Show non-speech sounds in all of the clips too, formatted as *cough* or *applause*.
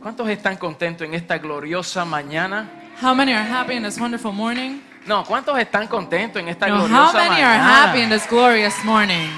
¿Cuántos están contentos en esta gloriosa mañana? How many are happy in this wonderful morning? No, ¿cuántos están contentos en esta No, how gloriosa many are happy in mañana? this glorious morning?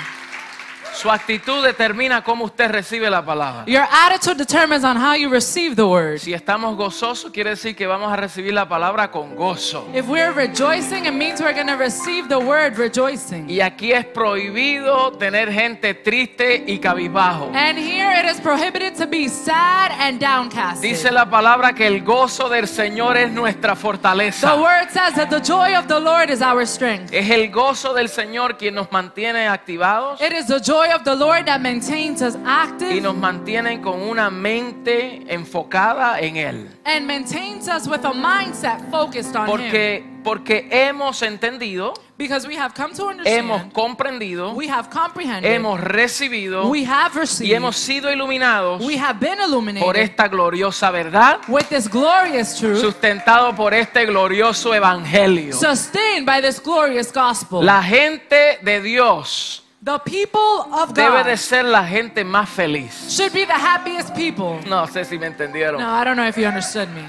Su actitud determina cómo usted recibe la palabra. Your attitude determines on how you receive the word. Si estamos gozosos, quiere decir que vamos a recibir la palabra con gozo. If we're rejoicing, it means we're going to receive the word rejoicing. Y aquí es prohibido tener gente triste y cabizbajo. And here it is prohibited to be sad and downcast. Dice la palabra que el gozo del Señor es nuestra The fortaleza. word says that the joy of the Lord is our strength. Es el gozo del Señor quien nos mantiene activados It is the joy of the Lord that maintains us y active nos mantiene con una mente enfocada en Él. and maintains us with a mindset focused on Him. Porque, porque hemos entendido, Because we have come to hemos understand, comprendido, we have comprehended, hemos recibido we have y received, hemos sido iluminados we have been illuminated por esta gloriosa verdad, with this glorious truth, sustentado por este glorioso evangelio. sustained by this glorious gospel. La gente de Dios the people of debe God de ser la gente más feliz. should be the happiest people. No sé si me entendieron. No, I don't know if you understood me.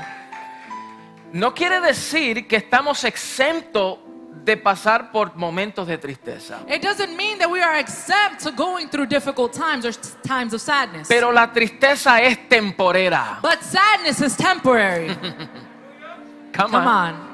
No quiere decir que estamos exentos de pasar por momentos de tristeza. It doesn't mean that we are exempt to going through difficult times or times of sadness. Pero la tristeza es temporera. but sadness is temporary. Come *laughs* Come on. on.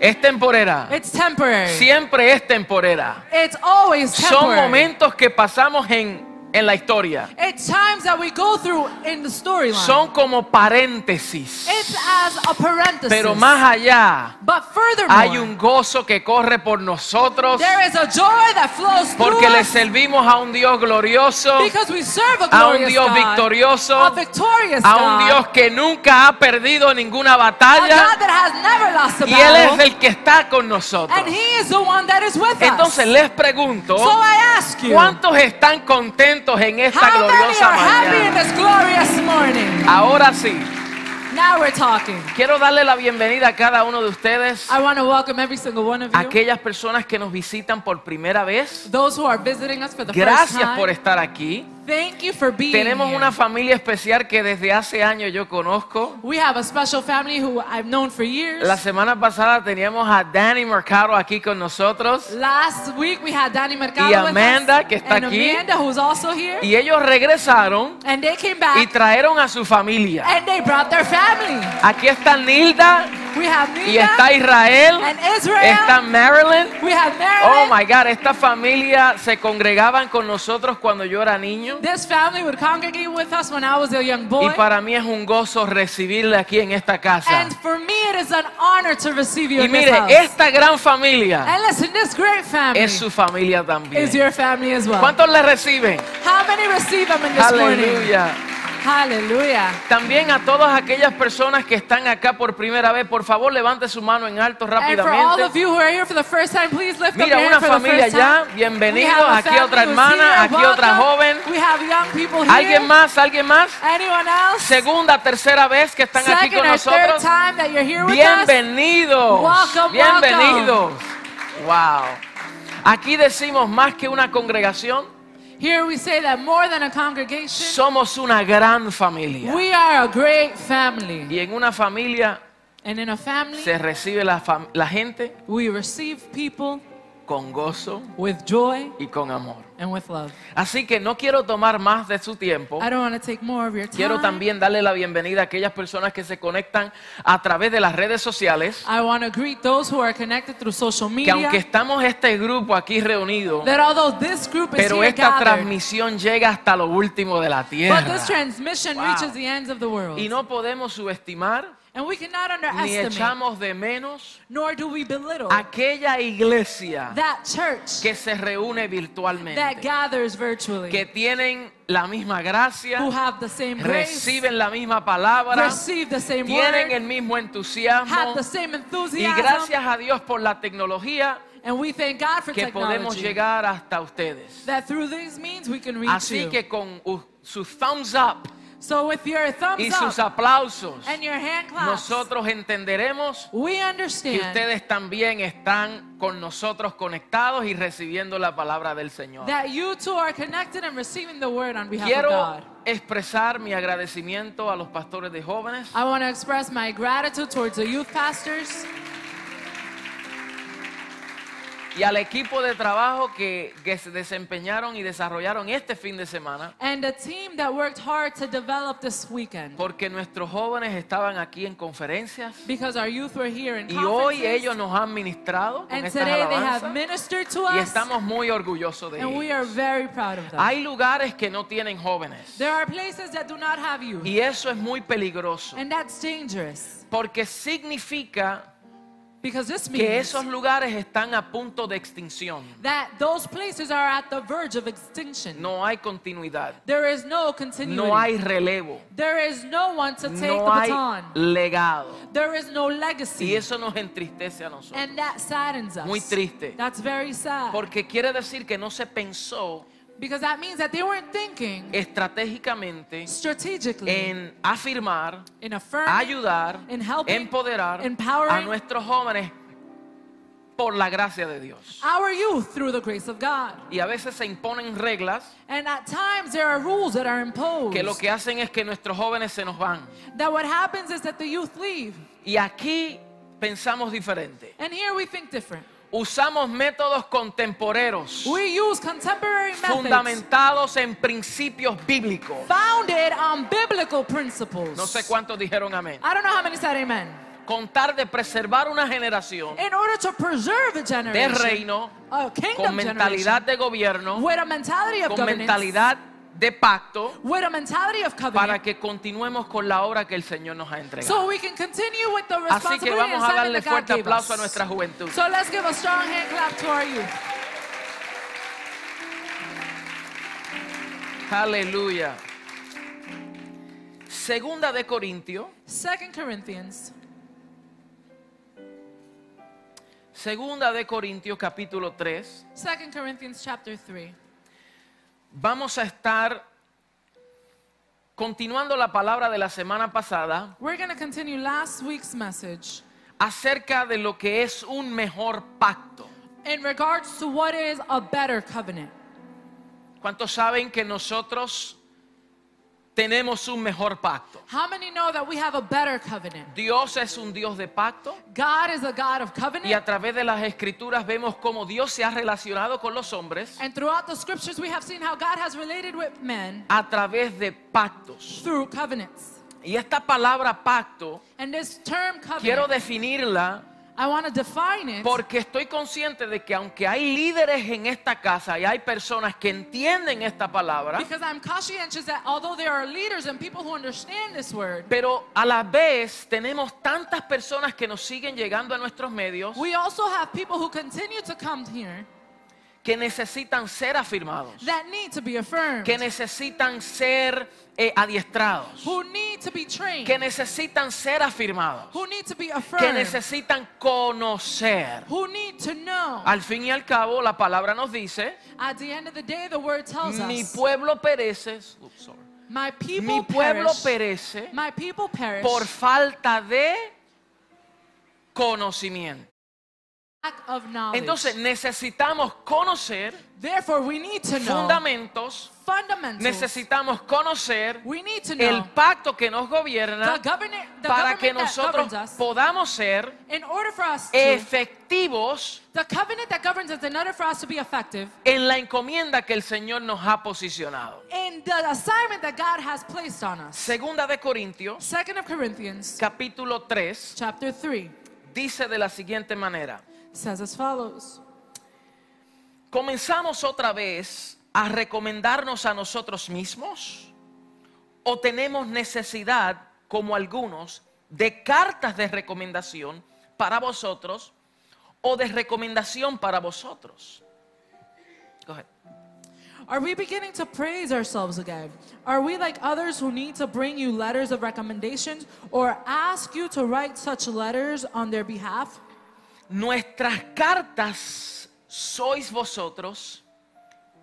Es temporera. It's temporary. Siempre es temporera. It's always Son temporary. momentos que pasamos en, en la historia. It's times that we go through in the storyline. Son como paréntesis. It's as a parenthesis. Pero más allá but furthermore, hay un gozo que corre por nosotros there is a joy that flows porque through le servimos a un Dios glorioso, because we serve a a un Dios God, victorioso, a victorious a un Dios que nunca ha perdido ninguna a batalla God that has y Él es el que está con nosotros. and He is the one that is with Entonces us. les pregunto, So I ask you, ¿cuántos están contentos en esta how many gloriosa happy in mañana? this glorious morning? Ahora sí, Now we're talking. quiero darle la bienvenida a cada uno de ustedes, I want to welcome every single one of you. aquellas personas que nos visitan por primera vez. Those who are visiting us for the first Gracias time. por estar aquí. Thank you for being Tenemos here. una familia especial que desde hace años yo conozco. We have a special family who I've known for years. La semana pasada teníamos a Danny Mercado aquí con nosotros Last week we had Danny Mercado Y with Amanda, us, que está and aquí. Amanda who's also here. y ellos regresaron And they came y back trajeron a su familia. and they brought their family. Aquí está Nilda We have y Nina está Israel, and Israel. está Marilyn. we have Oh Marilyn. my God, esta familia se congregaban con nosotros cuando yo era niño. This family would congregate with us when I was a young Y boy. para mí es un gozo recibirle aquí en esta casa. And for me it is an honor to receive you Y in this mire, house. esta gran familia and listen, this great family es su familia is también. your family as well. ¿Cuántos le reciben? How many receive them in this morning? Aleluya. Hallelujah. También a todas aquellas personas que están acá por primera vez, por favor levante su mano en alto rápidamente. time, Mira, una familia ya, bienvenidos. Aquí otra hermana, aquí otra Welcome. joven. We have young people here. ¿Alguien más? ¿Alguien más? Anyone else? Segunda, tercera vez que están aquí con nosotros. Bienvenidos. Welcome, Bienvenidos. Wow. Aquí decimos más que una congregación, Here we say that more than a congregation, somos una gran familia. we are a great family. Y en una familia And in a family, se recibe la, fam- la gente we receive people con gozo with joy y con amor. and with love. Así que no quiero tomar más de su tiempo. I don't want to take more of your time. Quiero también darle la bienvenida a aquellas personas que se conectan a través de las redes sociales. I want to greet those who are connected through social Que media. aunque estamos este grupo aquí reunido, that although this group is pero esta gathered, transmisión llega hasta lo último de la but tierra. this transmission Wow. reaches the ends of the world. Y no podemos subestimar and we cannot ni underestimate, echamos de menos nor do we belittle aquella iglesia that church que se reúne that virtualmente, gathers virtually, que tienen la misma gracia, who have the same grace, reciben la misma palabra, receive the same tienen word, el mismo have entusiasmo the same y enthusiasm, gracias a Dios por la tecnología and we thank God for que podemos technology. llegar hasta ustedes. that through these means we can reach Así you. que con uh, su thumbs up, So with your y thumbs sus up aplausos, and your hand claps, nosotros entenderemos we que understand ustedes también están con nosotros conectados y recibiendo la palabra del Señor. that you two are connected and receiving the word on behalf of Quiero God. expresar mi agradecimiento a los pastores de jóvenes I want to express my gratitude towards the youth pastors y al equipo de trabajo que, que se desempeñaron y desarrollaron este fin de semana, and the team that worked hard to develop this weekend. porque nuestros jóvenes estaban aquí en conferencias. Because our youth were here in y hoy conferences, ellos nos han ministrado con and estas today they have ministered to y us, estamos muy orgullosos de and we are ellos. very proud of them. Hay lugares que no tienen jóvenes. There are places that do not have youth, y eso es muy peligroso. And that's dangerous. Porque significa because this que means esos lugares están a punto de extinción. that those places are at the verge of extinction. No hay continuidad, There is no continuity. no hay relevo, There is no one to take no the hay legado. There is no Y legacy. eso nos entristece a nosotros. And that saddens us. Muy triste. That's very sad. Porque quiere decir que no se pensó Because that means that they weren't thinking estratégicamente strategically en afirmar, in affirming, ayudar, in helping, empoderar a empowering nuestros jóvenes por la gracia de Dios. our youth through the grace of God. Y a veces se imponen reglas And at times there are rules that are imposed. que lo que hacen es que nuestros jóvenes se nos van. that what happens is that the youth leave. Y aquí pensamos diferente. And here we think different. Usamos métodos contemporeros We use contemporary methods fundamentados en principios bíblicos. founded on biblical principles. No sé cuántos dijeron amén. I don't know how many said amen. Contar de preservar una generación In order to preserve a de generation, reino a con mentalidad de gobierno, with a mentality of con mentalidad de pacto, with a mentality of para covenant, que continuemos con la obra que el Señor nos ha so entregado. we can continue with the Así que vamos a darle fuerte aplauso a nuestra juventud. So let's give a strong hand clap to our youth. Aleluya. Segunda de Corintios, Second Corinthians, segunda de Corintios capítulo 3. Second Corinthians chapter 3. Vamos a estar continuando la palabra de la semana pasada We're going to continue last week's message acerca de lo que es un mejor pacto. in regards to what is a better covenant. ¿Cuántos saben que nosotros tenemos un mejor pacto? How many know that we have a better covenant? Dios es un Dios de pacto God is a God of y covenant. a través de las escrituras vemos cómo Dios se ha relacionado con los hombres And throughout the scriptures, we have seen how God has related with men a través de pactos. through covenants. Y esta palabra pacto And this term quiero covenant, definirla I want to define it porque estoy consciente de que aunque hay líderes en esta casa y hay personas que entienden esta palabra, because I'm conscientious that although there are leaders and people who understand this word, pero a la vez tenemos tantas personas que nos siguen llegando a nuestros medios we also have people who continue to come here que necesitan ser afirmados, that need to be affirmed, que necesitan ser eh, adiestrados, who need to be trained, que necesitan ser afirmados, who need to be que affirmed, necesitan conocer. who need to know. Al fin y al cabo, la palabra nos dice, At the end of the day, the word tells mi pueblo perece, oops, sorry. my people mi pueblo perece my por falta de conocimiento. Entonces necesitamos conocer Therefore, we need to know fundamentos, necesitamos conocer we need to know el pacto que nos gobierna the para que nosotros us podamos ser efectivos en la encomienda que el Señor nos ha posicionado. in the assignment that God has placed on us. Segunda de Corintios, capítulo 3, chapter 3, dice de la siguiente manera. Says as follows. ¿Comenzamos otra vez a recomendarnos a nosotros mismos? ¿O tenemos necesidad, como algunos, de cartas de recomendación para vosotros o de recomendación para vosotros? Go ahead. Are we beginning to praise ourselves again? Are we like others who need to bring you letters of recommendations or ask you to write such letters on their behalf? Nuestras cartas sois vosotros,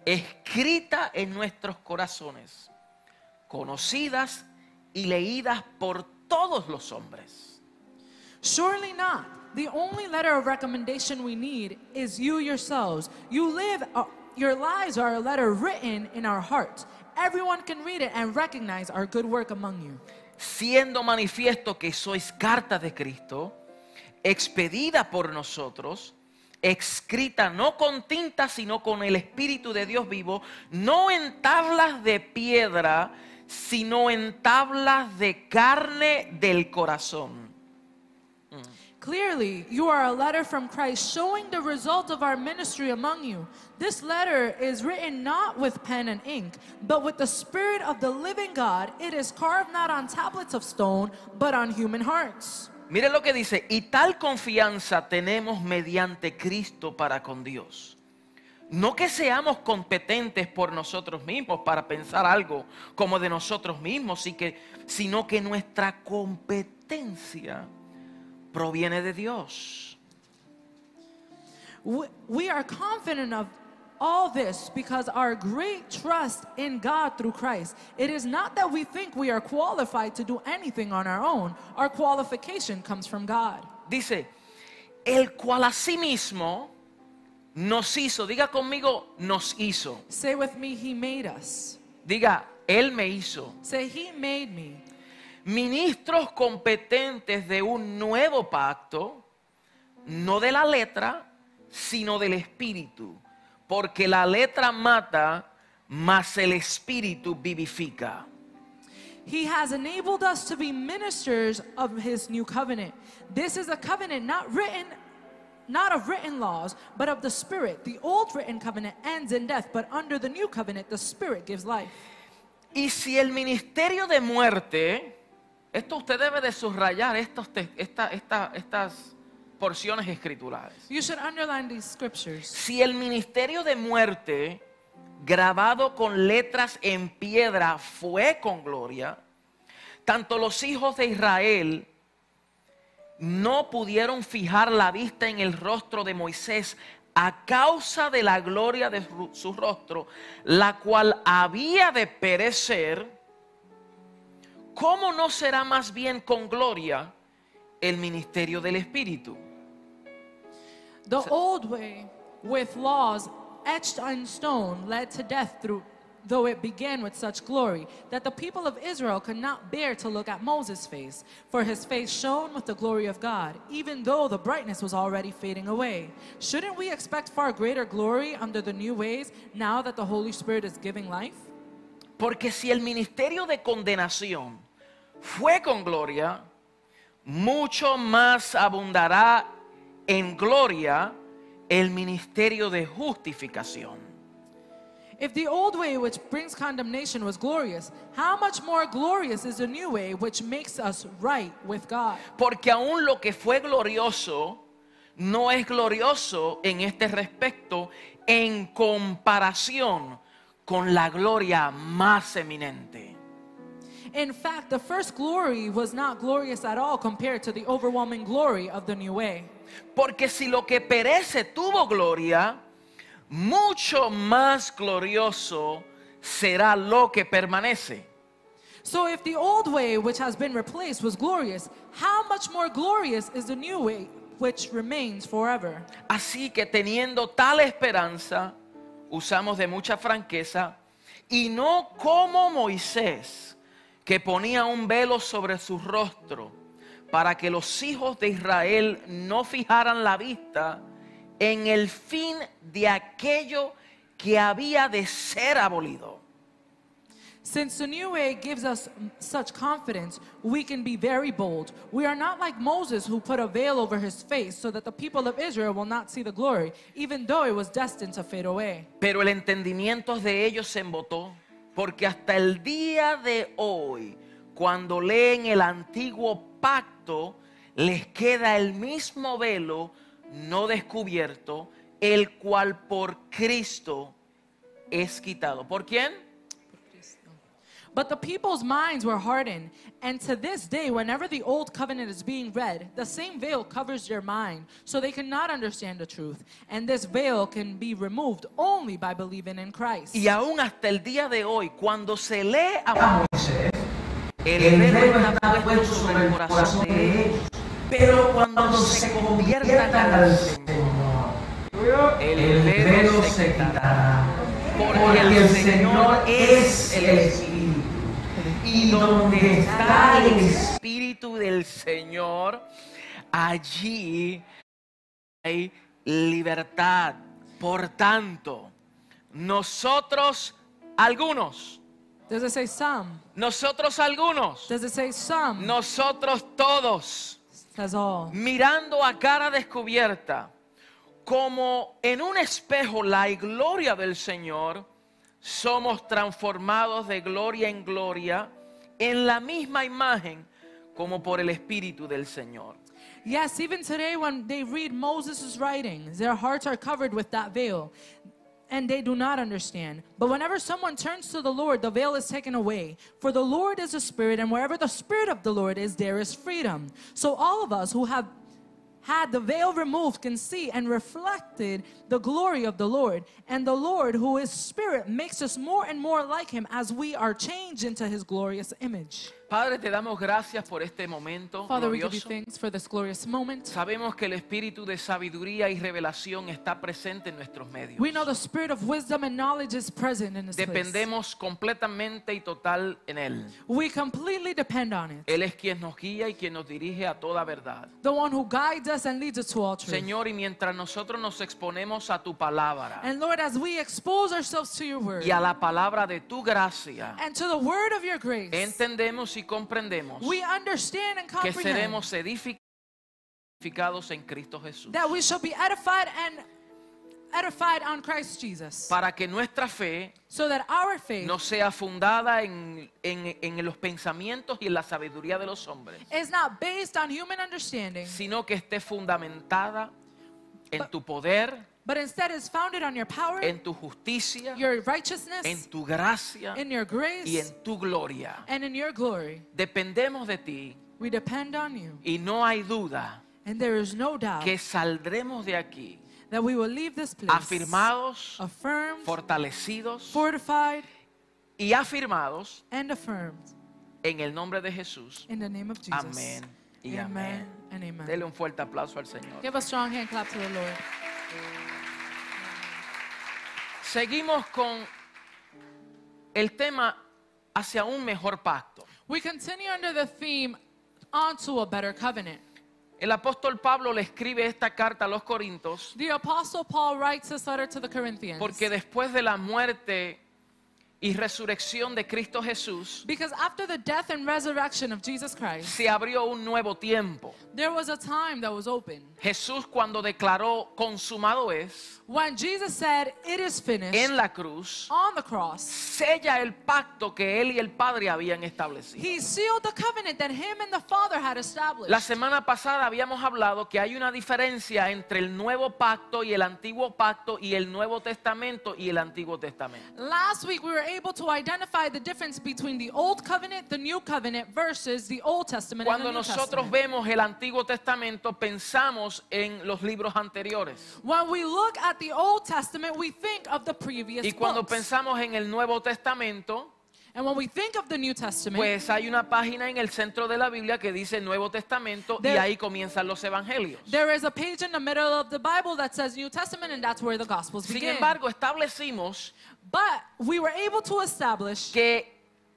escrita en nuestros corazones, conocidas y leídas por todos los hombres. Surely not. The only letter of recommendation we need is you yourselves. You live, uh, your lives are a letter written in our hearts. Everyone can read it and recognize our good work among you. siendo manifiesto que sois carta de Cristo, expedida por nosotros, escrita no con tinta, sino con el Espíritu de Dios vivo, no en tablas de piedra, sino en tablas de carne del corazón. Mm. Clearly, you are a letter from Christ showing the result of our ministry among you. This letter is written not with pen and ink, but with the Spirit of the living God. It is carved not on tablets of stone, but on human hearts. Mire lo que dice, y tal confianza tenemos mediante Cristo para con Dios. No que seamos competentes por nosotros mismos para pensar algo como de nosotros mismos, sino que nuestra competencia proviene de Dios. We are confident of all this because our great trust in God through Christ. It is not that we think we are qualified to do anything on our own. Our qualification comes from God. Dice, el cual asimismo nos hizo, diga conmigo, nos hizo. Say with me, He made us. Diga, Él me hizo. Say, He made me. ministros competentes de un nuevo pacto, no de la letra, sino del espíritu, porque la letra mata, mas el espíritu vivifica. He has enabled us to be ministers of His new covenant. This is a covenant not written, not of written laws, but of the Spirit. The old written covenant ends in death, but under the new covenant, the Spirit gives life. Y si el ministerio de muerte, esto usted debe de subrayar estos esta- estas porciones escriturales. You should underline these scriptures. Si el ministerio de muerte, grabado con letras en piedra, fue con gloria, tanto los hijos de Israel no pudieron fijar la vista en el rostro de Moisés a causa de la gloria de su rostro, la cual había de perecer, ¿cómo no será más bien con gloria el ministerio del Espíritu? The old way with laws etched on stone led to death through though it began with such glory that the people of Israel could not bear to look at Moses' face for his face shone with the glory of God even though the brightness was already fading away. Shouldn't we expect far greater glory under the new ways now that the holy spirit is giving life? Porque si el ministerio de condenación fue con gloria, mucho más abundará en gloria el ministerio de justificación. If the old way which brings condemnation was glorious, how much more glorious is the new way which makes us right with God? Porque aún lo que fue glorioso no es glorioso en este respecto en comparación con la gloria más eminente. In fact, the first glory was not glorious at all compared to the overwhelming glory of the new way. Porque si lo que perece tuvo gloria, mucho más glorioso será lo que permanece. So if the old way which has been replaced was glorious, how much more glorious is the new way which remains forever? Así que teniendo tal esperanza, usamos de mucha franqueza, y no como Moisés, que ponía un velo sobre su rostro, para que los hijos de Israel no fijaran la vista en el fin de aquello que había de ser abolido. Since the new way gives us such confidence, we can be very bold. We are not like Moses who put a veil over his face so that the people of Israel will not see the glory, even though it was destined to fade away. Pero el entendimiento de ellos se embotó, porque hasta el día de hoy, cuando leen el antiguo pacto, les queda el mismo velo no descubierto, el cual por Cristo es quitado. ¿Por quién? But the people's minds were hardened, and to this day, whenever the old covenant is being read, the same veil covers their mind, so they cannot understand the truth. And this veil can be removed only by believing in Christ. Y aún hasta el día de hoy, cuando se lee a Moisés, el velo está puesto sobre el corazón de ellos. Pero cuando se conviertan al Señor, el velo se quitará. Porque el Señor es el Espíritu. Y donde está el Espíritu del Señor, allí hay libertad. Por tanto, nosotros algunos, Does it say some? nosotros algunos, Does it say some? nosotros todos, says all. mirando a cara descubierta, como en un espejo la gloria del Señor, somos transformados de gloria en gloria en la misma imagen como por el Espíritu del Señor. Yes, even today when they read Moses' writings, their hearts are covered with that veil and they do not understand. But whenever someone turns to the Lord, the veil is taken away. For the Lord is a spirit, and wherever the spirit of the Lord is, there is freedom. So all of us who have had the veil removed can see and reflected the glory of the Lord. And the Lord, who is spirit, makes us more and more like him as we are changed into his glorious image. Padre, te damos gracias por este momento Father, we give you glorioso. thanks for this glorious moment. Sabemos que el espíritu de sabiduría y revelación está presente en nuestros medios. We know the spirit of wisdom and knowledge is present in this place. Dependemos completamente y total en Él. We completely depend on it. Él es quien nos guía y quien nos dirige a toda verdad. The one who guides us and leads us to all truth. Señor, y mientras nosotros nos exponemos a tu palabra And Lord, as we expose ourselves to your word y a la palabra de tu gracia, and to the word of your grace, entendemos y comprendemos we understand and que comprehend seremos edificados en Cristo Jesús. that we shall be edified and edified on Christ Jesus. Para que nuestra fe So that our faith no sea fundada en, en- en los pensamientos y en la sabiduría de los hombres, is not based on human understanding, sino que esté fundamentada en tu poder, but instead is founded on your power, en tu justicia, your righteousness, en tu gracia in your grace, y en tu gloria. and in your glory. Dependemos de ti We depend on you. y no hay duda And there is no doubt que saldremos de aquí that we will leave this place afirmados, affirmed, fortalecidos fortified, y afirmados and affirmed en el nombre de Jesús. in the name of Jesus. Amén y Amen amén. Dele un fuerte aplauso al Señor. Give a strong hand clap to the Lord. Seguimos con el tema hacia un mejor pacto. We continue under the theme onto a better covenant. El apóstol Pablo le escribe esta carta a los Corintios The apostle Paul writes this letter to the Corinthians porque después de la muerte y resurrección de Cristo Jesús, because after the death and resurrection of Jesus Christ, se abrió un nuevo tiempo. there was a time that was open. Jesús cuando declaró consumado es When Jesus said, It is finished en la cruz, on the cross, sella el pacto que él y el Padre habían establecido. he sealed the covenant that him and the Father had established. La semana pasada habíamos hablado que hay una diferencia entre el nuevo pacto y el antiguo pacto y el Nuevo Testamento y el Antiguo Testamento. Last week, we were able to identify the difference between the Old Covenant, the New Covenant, versus the Old Testament and Cuando the New nosotros Testament. vemos el Antiguo Testamento pensamos en los libros anteriores. When we look at the Old Testament, we think of the previous Y cuando books. pensamos en el Nuevo Testamento, And when we think of the New Testament, pues hay una página en el centro de la Biblia que dice Nuevo Testamento y There- ahí comienzan los evangelios. there is a page in the middle of the Bible that says New Testament, and that's where the Gospels Sin begin. embargo, establecimos but we were able to establish que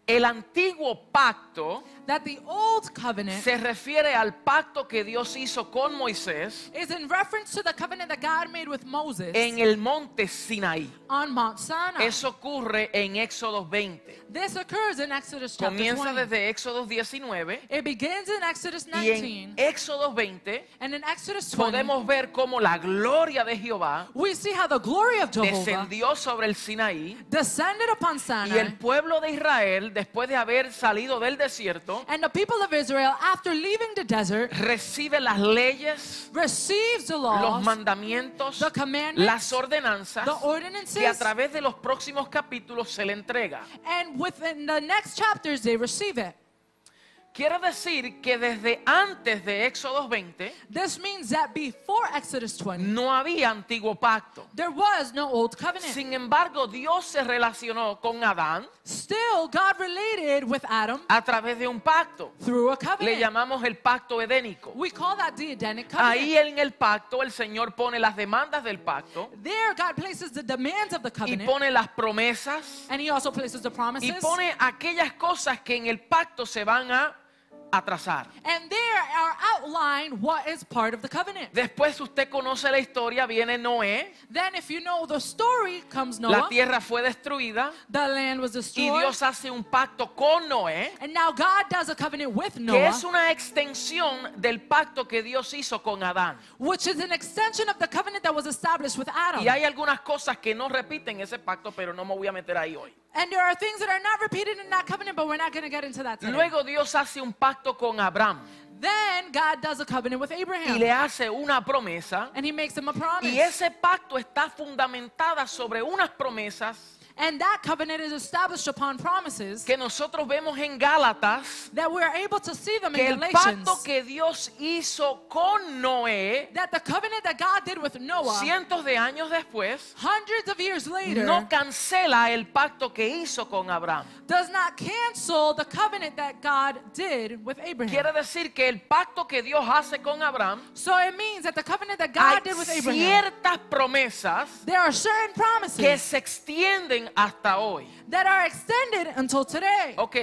el antiguo pacto that the Old Covenant se refiere al pacto que Dios hizo con Moisés is in reference to the covenant that God made with Moses en el monte Sinaí. on Mount Sinai. Eso ocurre en Éxodo 20. this occurs in Exodus chapter Comienza 20. desde Éxodo 19 It begins in Exodus y 19, en Éxodo 20 and in Exodus 20, podemos ver cómo la gloria de Jehová we see how the glory of Jehovah descendió sobre el Sinaí descended upon y Sinai, el pueblo de Israel después de haber salido del desierto, And the people of Israel, after leaving the desert, recibe las leyes, receives the los laws, mandamientos, the commandments, las ordenanzas the que a ordinances, través de los próximos capítulos se le entrega. and within the next chapters they receive it. Quiere decir que desde antes de Éxodo 20 This means that before Exodus 20, no había antiguo pacto. there was no old covenant. Sin embargo, Dios se relacionó con Adán Still, God related with Adam a través de un pacto. through a Le covenant. llamamos el pacto edénico. We call that the Edenic Ahí covenant. en el pacto el Señor pone las demandas del pacto There, God places the demands of the y covenant, pone las promesas and He also places the y promises. pone aquellas cosas que en el pacto se van a atrasar. And there are outlined what is part of the covenant. Después usted conoce la historia, viene Noé, Then, if you know the story, comes la Noah. tierra fue destruida The land was y destroyed. Dios hace un pacto con Noé, And now God does a covenant with que Noah, es una extensión del pacto que Dios hizo con Adán. which is an extension of the covenant that was established with Adam. Y hay algunas cosas que no repiten ese pacto, pero no me voy a meter ahí hoy. And there are things that are not repeated in that covenant, but we're not going to get into that today. Luego Dios hace un pacto con Abraham then God does a covenant with y Abraham. le hace una promesa. and he makes him a promise. Y ese pacto está fundamentada sobre unas promesas and that covenant is established upon promises que nosotros vemos en Gálatas, that we're able to see them que in el Galatians. pacto que Dios hizo con Noé that the covenant that God did with Noah cientos de años después hundreds of years later no cancela el pacto que hizo con Abraham. does not cancel the covenant that God did with Abraham. Quiere decir que el pacto que Dios hace con Abraham, So it means that the covenant that God did with Abraham, ciertas promesas there are certain que promises se extienden hasta hoy. that are extended until today. Ok,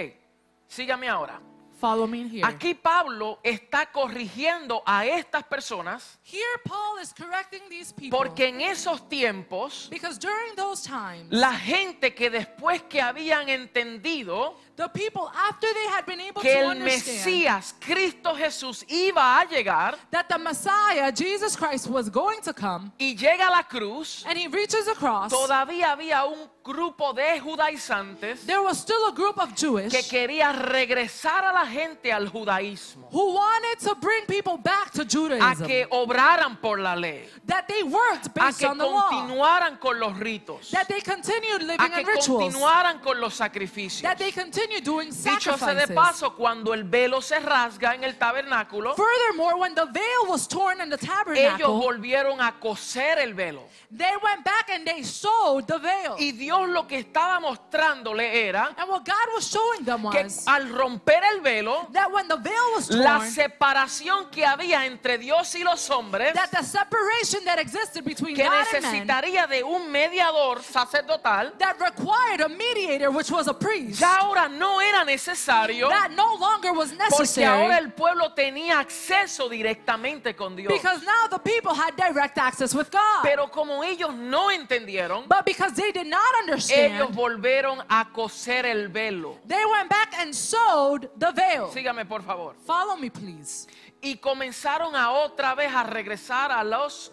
sígame ahora. Follow me here. Aquí Pablo está corrigiendo a estas personas Here Paul is correcting these people porque en esos tiempos because during those times, la gente que después que habían entendido the people after they had been able que to el Mesías, Cristo Jesús, iba a llegar that the Messiah, Jesus Christ, was going to come y llega a la cruz, and he reaches across, todavía había un grupo de judaizantes there was still a group of Jewish que quería regresar a la gente al judaísmo, who wanted to bring people back to a Judaism, que obraran por la ley, that they worked a based que on the law, continuaran con los ritos, that they continued a living que in rituals, continuaran con los sacrificios. that they continued doing Dicho sea de sacrifices. paso, cuando el velo se rasga en el tabernáculo, Furthermore, when the veil was torn in the ellos tabernacle, volvieron a coser el velo. they went back and they sewed the veil. Y Dios lo que estaba mostrándole era And what God was showing them que was al romper el velo, that when the veil was la torn, separación que había entre Dios y los hombres, that the separation that existed between que God and man necesitaría de un mediador sacerdotal, that required a mediator, which was a priest, ya ahora no era necesario that no longer was porque ahora el pueblo tenía acceso directamente con Dios. because now the people had direct access with God. Pero como ellos no entendieron, But because they did not ellos understand, volvieron a coser el velo. they went back and sewed the veil. Sígame por favor. Follow me, please. Y comenzaron a otra vez a regresar a los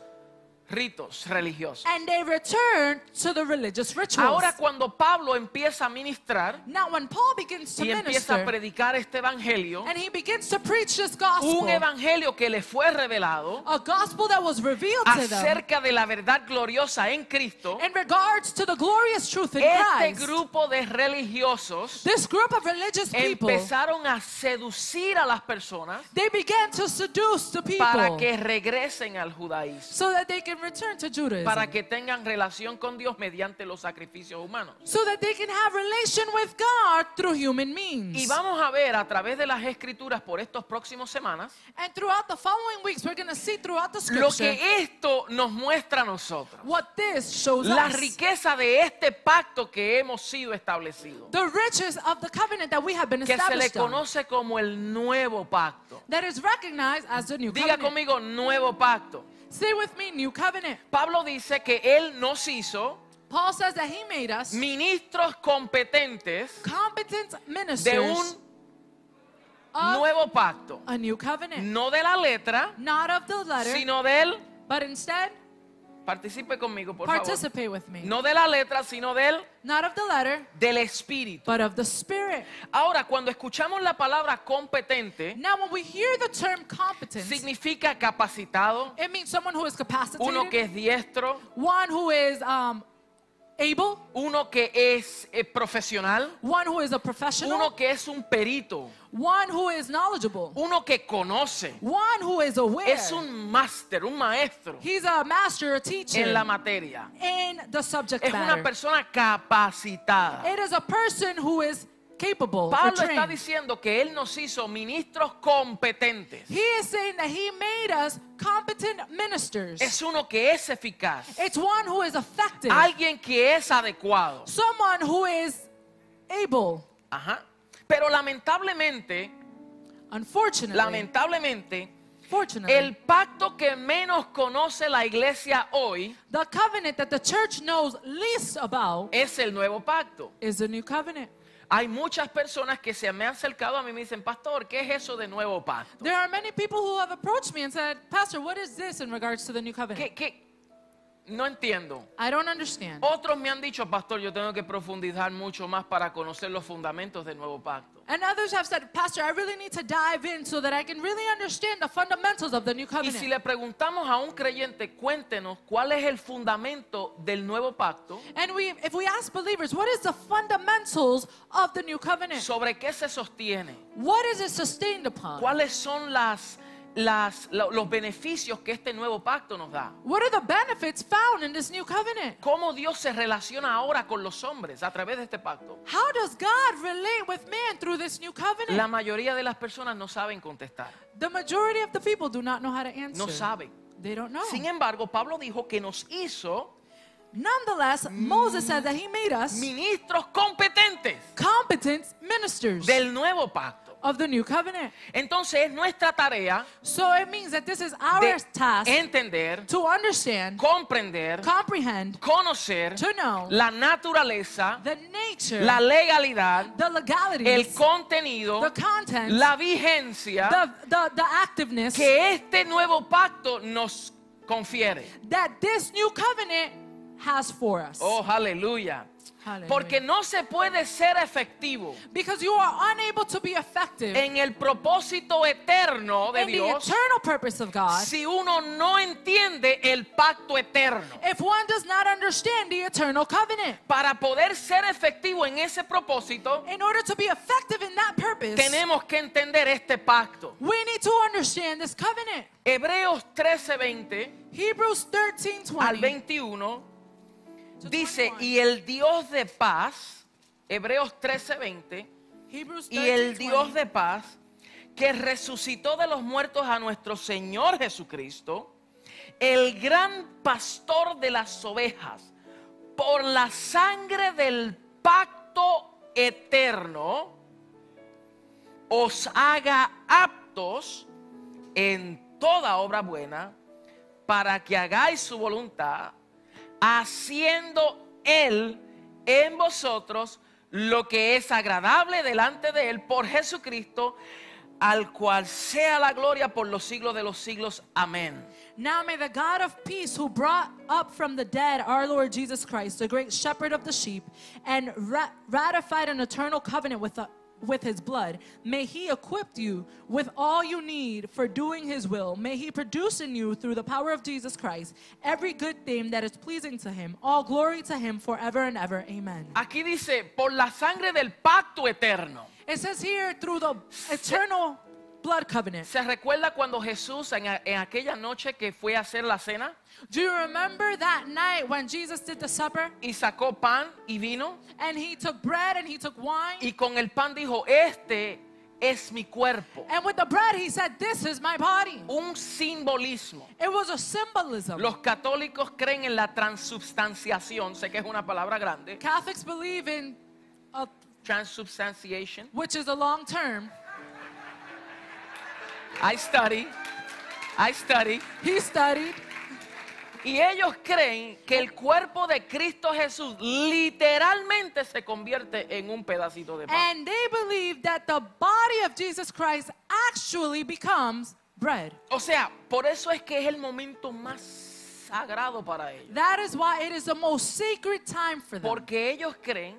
ritos religiosos. And they returned to the religious rituals. Ahora cuando Pablo empieza a ministrar now, when Paul begins to y empieza a minister predicar este evangelio, and he begins to preach this gospel, un evangelio que le fue revelado a gospel that was revealed to them acerca de la verdad gloriosa en Cristo, in regards to the glorious truth in este Christ, grupo de religiosos this group of religious people, empezaron a seducir a las personas they began to seduce the people para que regresen al judaísmo, so that they can return to Judaism, para que tengan relación con Dios mediante los sacrificios humanos. so that they can have relation with God through human means. Y vamos a ver a través de las escrituras por estas próximas semanas and throughout the following weeks, we're going to see throughout the lo scripture que esto nos muestra a nosotros. what this shows La us. riqueza de este pacto que hemos sido establecido. The riches of the covenant that we have been Que se le established on, conoce como el nuevo pacto. that is recognized as the new Diga covenant. conmigo, nuevo pacto. Say with me, new covenant. Pablo dice que él nos hizo Paul says that he made us ministros competentes competent de ministers un of nuevo pacto. a new covenant. No de la letra, Not of the letter, sino del but instead Participe conmigo, por favor. Participate with me. No de la letra, sino del, Not of the letter, del espíritu. but of the spirit. Ahora, cuando escuchamos la palabra competente, Now, when we hear the term significa capacitado, it means someone who is capacitated, uno que es diestro, one who is um, able, uno que es eh, profesional, one who is a professional, uno que es un perito, one who is knowledgeable, uno que conoce, one who is aware. es un máster, un maestro He's a master, a teacher en la materia. in the subject Es una matter. persona capacitada. It is a person who is capable Pablo está diciendo que Él nos hizo ministros competentes. He is saying that he made us competent ministers. Es uno que es eficaz. It's one who is effective. Alguien que es adecuado. Someone who is able. Ajá. Pero lamentablemente, Unfortunately, lamentablemente, fortunately, el pacto que menos conoce la iglesia hoy the covenant that the church knows least about es el nuevo pacto. is the new covenant. Hay muchas personas que se me han acercado a mí y me dicen, pastor, ¿qué es eso de nuevo pacto? There are many people who have approached me and said, Pastor, what is this in regards to the new covenant? ¿Qué, qué? No entiendo. I don't understand. Otros me han dicho, pastor, yo tengo que profundizar mucho más para conocer los fundamentos del nuevo pacto. And others have said, Pastor, I really need to dive in so that I can really understand the fundamentals of the new Y covenant. si le preguntamos a un creyente, cuéntenos cuál es el fundamento del nuevo pacto, And we, if we ask believers, what is the fundamentals of the new covenant? sobre qué se sostiene, What is it sustained upon? cuáles son las, las, lo- los beneficios que este nuevo pacto nos da, What are the benefits found in this new covenant? cómo Dios se relaciona ahora con los hombres a través de este pacto. How does God relate with man through this new covenant? La mayoría de las personas no saben contestar, the majority of the people do not know how to answer. no saben. They don't know. Sin embargo, Pablo dijo que nos hizo Nonetheless, Moses said that he made us ministros competentes competent ministers del nuevo pacto. Of the new covenant. Entonces es nuestra tarea So it means that this is our task entender, to understand, comprender, comprehend, conocer to know la naturaleza, the nature, la legalidad, the el legalities, contenido, the content, la vigencia the, the, the activeness que este nuevo pacto nos confiere. that this new covenant has for us. Oh, aleluya. Hallelujah. Porque no se puede ser efectivo because you are unable to be effective en el propósito eterno de in the Dios eternal purpose of God si uno no entiende el pacto eterno. if one does not understand the eternal covenant. Para poder ser efectivo en ese propósito, In order to be effective in that purpose, tenemos que entender este pacto. we need to understand this covenant. Hebreos 13:20 Hebrews 13 al 20. 21 to dice, 21. y el Dios de paz, Hebreos 13:20, Hebrews y el 13, Dios de paz, que resucitó de los muertos a nuestro Señor Jesucristo, el gran pastor de las ovejas, por la sangre del pacto eterno, os haga aptos en toda obra buena, para que hagáis su voluntad, haciendo Él en vosotros lo que es agradable delante de Él por Jesucristo, al cual sea la gloria por los siglos de los siglos. Amén. Now may the God of peace, who brought up from the dead our Lord Jesus Christ, the great shepherd of the sheep, and ra- ratified an eternal covenant with, the, with his blood, may he equip you with all you need for doing his will. May he produce in you, through the power of Jesus Christ, every good thing that is pleasing to him. All glory to him forever and ever. Amen. Aquí dice, por la sangre del pacto eterno. It says here, through the eternal blood covenant. ¿Se recuerda cuando Jesús en, en aquella noche que fue a hacer la cena Do you remember that night when Jesus did the supper? y sacó pan y vino? And he took bread and he took wine. Y con el pan dijo, este es mi cuerpo. And with the bread, he said, This is my body. Un simbolismo. It was a symbolism. Los católicos creen en la transubstanciación, sé que es una palabra grande, Catholics believe in, a, transubstantiation. which is a long term. I study, I study. He studied, Y ellos creen que el cuerpo de Cristo Jesús literalmente se convierte en un pedacito de pan. and they believe that the body of Jesus Christ actually becomes bread. O sea, por eso es que es el momento más sagrado para ellos. That is why it is the most sacred time for them. Porque ellos creen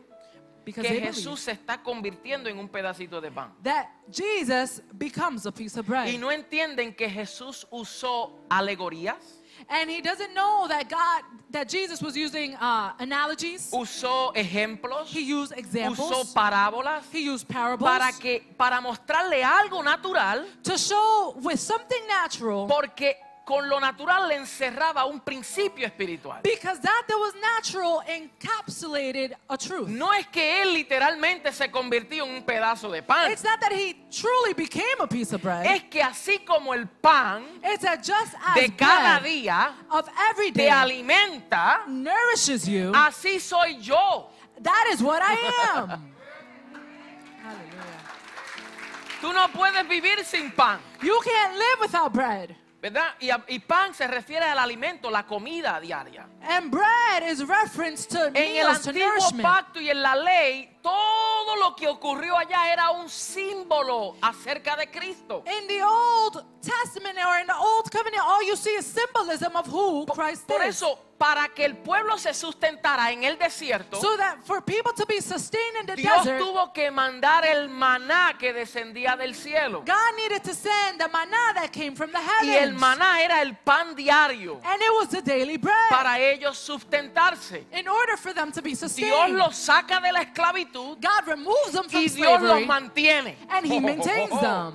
Because que Jesús se está convirtiendo en un pedacito de pan. that Jesus becomes a piece of bread. Y no entienden que Jesús usó alegorías, And he doesn't know that God, that Jesus was using uh, analogies. usó ejemplos, He used usó examples. parábolas He used parables para que para mostrarle algo natural, to show with something natural porque con lo natural le encerraba un principio espiritual. because that that was natural encapsulated a truth. No es que él literalmente se convirtió en un pedazo de pan. It's not that he truly became a piece of bread. Es que así como el pan It's that just as de cada día of every te day alimenta, nourishes you, así soy yo. that is what I am. *laughs* Tú no puedes vivir sin pan, You can't live without bread. ¿Verdad? Y, y pan se refiere al alimento, la comida diaria. And bread is reference to En el meals, to antiguo nourishment. pacto y en la ley, todo lo que ocurrió allá era un símbolo acerca de Cristo. In the Old Testament or in the Old Covenant, all you see is symbolism of who Christ Por is. eso, para que el pueblo se sustentara en el desierto, So that for people to be sustained in the Dios desert, tuvo que mandar el maná que descendía del cielo. God needed to send the manna that came from the Y el heavens. maná era el pan diario And it was the daily bread. para ellos sustentarse. in order for them to be Dios sustained, los saca de la esclavitud God removes them from y Dios los mantiene. and He maintains them.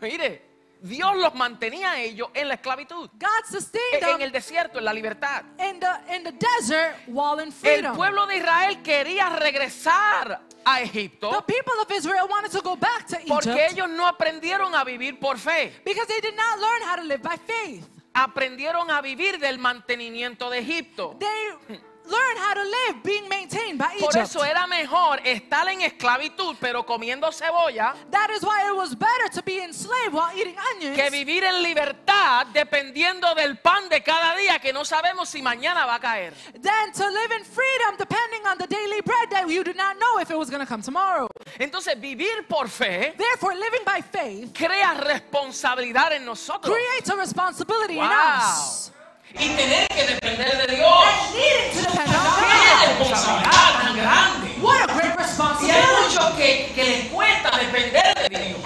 Mire, Dios los mantenía a ellos en la esclavitud, God sustained en them el desierto, en la libertad. in the, in the desert while in El freedom. pueblo de Israel quería regresar a The Egipto people of Israel wanted to go back to porque Egypt ellos no aprendieron a vivir por fe. because they did not learn how to live by faith. Aprendieron a vivir del mantenimiento de Egipto. They *laughs* learned how to live being maintained by Por Egypt. eso era mejor estar en esclavitud pero comiendo cebolla That is why it was better to be enslaved while eating onions que vivir en libertad dependiendo del pan de cada día que no sabemos si mañana va a caer. than to live in freedom depending on the daily bread that you did not know if it was going to come tomorrow. Entonces vivir por fe Therefore, living by faith crea responsabilidad en nosotros. creates a responsibility in Wow. us. Y tener que depender de Dios. ¡Qué responsabilidad tan grande! What a great Y hay muchos que, que les cuesta depender de Dios.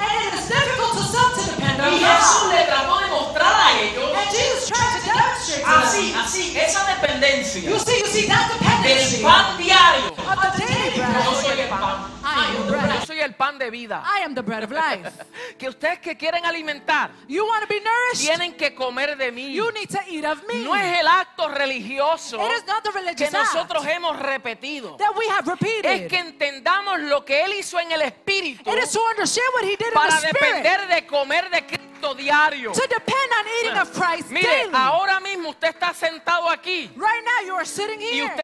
Y Jesús le trató de mostrar a ellos así, así, esa dependencia You see, you see that del pan diario. the Yo soy el pan. I am the bread. Yo soy el pan de vida. I am the bread of life. *laughs* Que ustedes que quieren alimentar You want to be nourished? tienen que comer de mí. You need to eat of me. No es el acto religioso It is not the que nosotros act hemos repetido. that we have repeated. Es que entendamos lo que Él hizo en el Espíritu it is to understand what he did in para the spirit. depender de comer de Cristo diario. To depend on eating of Christ Mire, daily. ahora mismo usted está sentado aquí right now you are sitting y here. usted...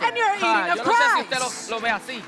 And you're eating Ah, of yo no sé si usted Christ. lo, lo ve así.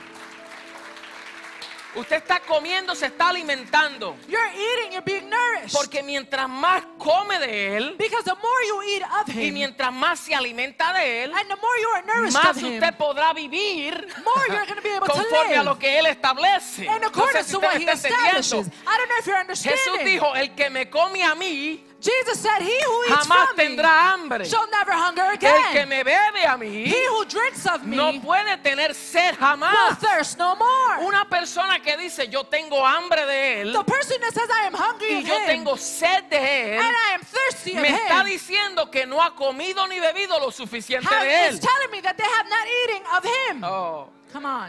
Usted está comiendo, se está alimentando. You're eating, you're being nourished. Porque mientras más come de Él because the more you eat of y him, mientras más se alimenta de Él, and the more you are nourished más of him, usted podrá vivir more you're going to be able to conforme a live lo que Él establece. in No sé si to what he establishes. I don't know if you're understanding. Jesús dijo, el que me come a mí Jesus said, He who eats jamás from tendrá hambre. shall never hunger El que again. me bebe a mí He who drinks of me no puede tener sed will jamás. thirst no more. Una persona que dice yo tengo hambre de Él the person that says, I am hungry y of yo him, tengo sed de Él, and I am thirsty of me está him, diciendo que no ha comido ni bebido lo suficiente de Él. telling me that they have not eating of him. Oh. Come on.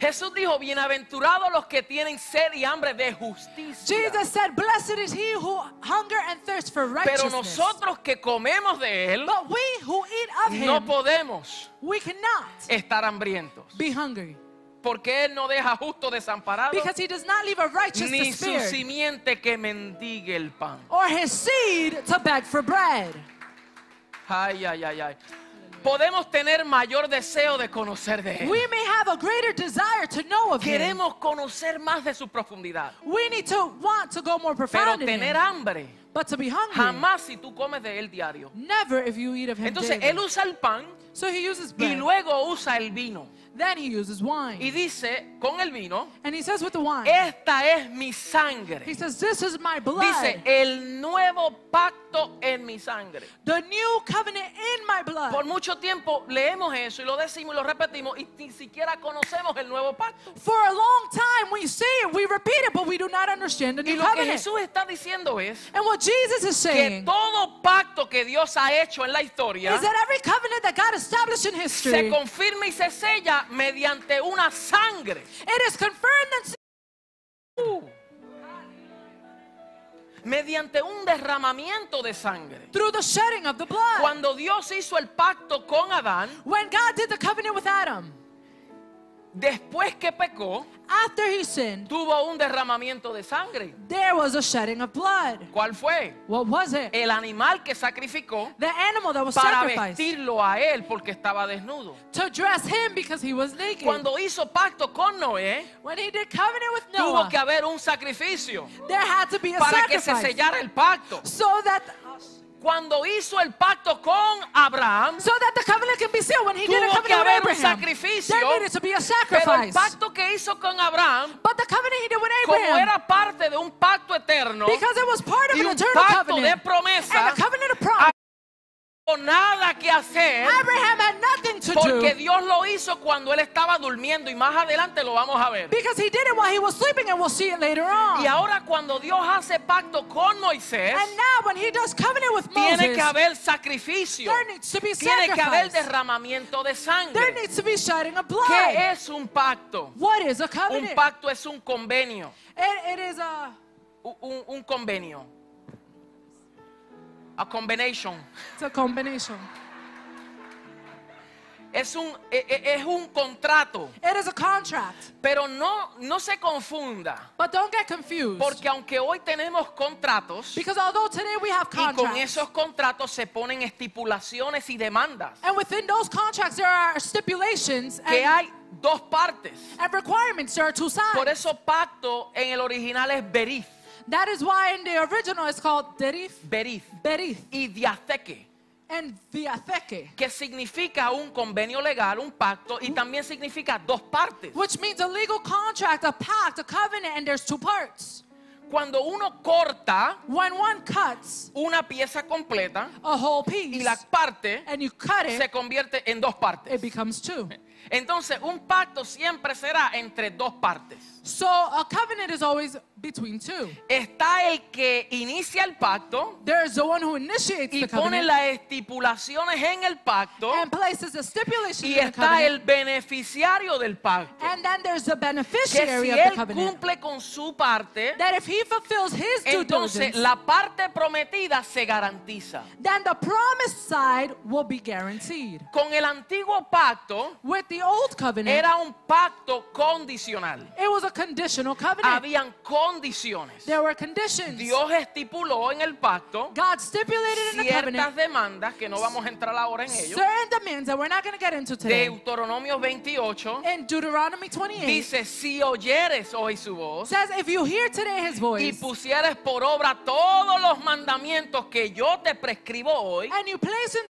Jesús dijo, bienaventurados los que tienen sed y hambre de justicia. Jesus said, Blessed is he who hunger and thirst for Pero righteousness. nosotros que comemos de Él, but we who eat of him, no podemos we cannot estar hambrientos. be hungry. Porque Él no deja justo desamparado, Because he does not leave a righteous ni su simiente que mendigue el pan. or his seed to beg for bread. Ay, ay, ay, ay. Podemos tener mayor deseo de conocer de Él. We may have a greater desire to know of him. Queremos conocer más de su profundidad. We need to want to go more Pero profound tener him. hambre, But to be hungry, jamás si tú comes de Él diario. never if you eat of him Entonces daily. Él usa el pan So he uses y bread. luego usa el vino. Then he uses wine. y dice con el vino, and he says with the wine, esta es mi sangre. he says, This is my blood. Dice, el nuevo pacto en mi sangre. the new covenant in my blood. Por mucho tiempo leemos eso y lo decimos y lo repetimos y ni siquiera conocemos el nuevo pacto. For a long time we say it, we repeat it, but we do not understand the Y new lo que covenant. Jesús está diciendo es and what Jesus is que saying todo pacto que Dios ha hecho en la historia is that every covenant that God established in se history, confirma y se sella mediante una sangre. it is confirmed and Mediante un derramamiento de sangre. through the shedding of the blood. Cuando Dios hizo el pacto con Adán, when God did the covenant with Adam, después que pecó, after he sinned, tuvo un derramamiento de sangre. there was a shedding of blood. ¿Cuál fue? What was it? El animal que sacrificó The animal that was para sacrificed vestirlo a él porque estaba desnudo. to dress him because he was naked. Cuando hizo pacto con Noé, when he did covenant with tuvo Noah, que haber un sacrificio there had to be a para que se sellara el pacto. so that Cuando hizo el pacto con Abraham, so that the covenant can be sealed. When he did a covenant with Abraham, sacrificio, there needed to be a pero el sacrifice. pacto que hizo con Abraham, But the covenant he did with como Abraham, era parte de un pacto eterno, because it was part of y an eternal pacto de covenant promesa, and a covenant of promise, nada que hacer Abraham had nothing to porque do Dios lo hizo cuando él estaba durmiendo y más adelante lo vamos a ver. because he did it while he was sleeping, and we'll see it later on. Y ahora cuando Dios hace pacto con Moisés, And now, when he does covenant with tiene Moses, que haber sacrificio, there needs to be tiene que haber derramamiento de There sangre. needs to be shedding of blood. ¿Qué es un pacto? What is a Un covenant? pacto es un convenio, It, it is a un- un convenio. A combination. it's a combination. Es un, e- e- es un contrato, It is a contract. pero no, no se confunda, But don't get confused. porque aunque hoy tenemos contratos, because although today we have y con contracts, esos contratos se ponen estipulaciones y demandas, and within those contracts there are stipulations que and, hay dos partes. and requirements. There are two sides. Por eso pacto en el original es berif, that is why in the original it's called derif, berif berith, y diateque, and viatheke, que significa un convenio legal, un pacto, y también significa dos partes. which means a legal contract, a pact, a covenant, and there's two parts. Cuando uno corta When one cuts una pieza completa a whole y piece la parte and you cut se it, convierte en dos partes. it becomes two. Entonces, un pacto siempre será entre dos partes. So a covenant is always between two. Está el que inicia el pacto There is the one who initiates y the pone covenant las estipulaciones en el pacto and places the stipulation y in the está el beneficiario del pacto. And then there's the Que beneficiary si of the él covenant. cumple con su parte, That if he fulfills his due entonces diligence, la parte prometida se garantiza. then the promised side will be guaranteed. Con el antiguo pacto With the old covenant, era un pacto condicional. it was a conditional covenant. Habían condiciones. There were conditions. Dios estipuló en el pacto God stipulated in the ciertas covenant demandas que no vamos a entrar ahora en ello. certain demands that we're not going to get into today. Deuteronomio 28 In Deuteronomy 28, dice, si oyeres hoy su voz says, if you hear today his y voice, pusieres por obra todos los mandamientos que yo te prescribo hoy, and you place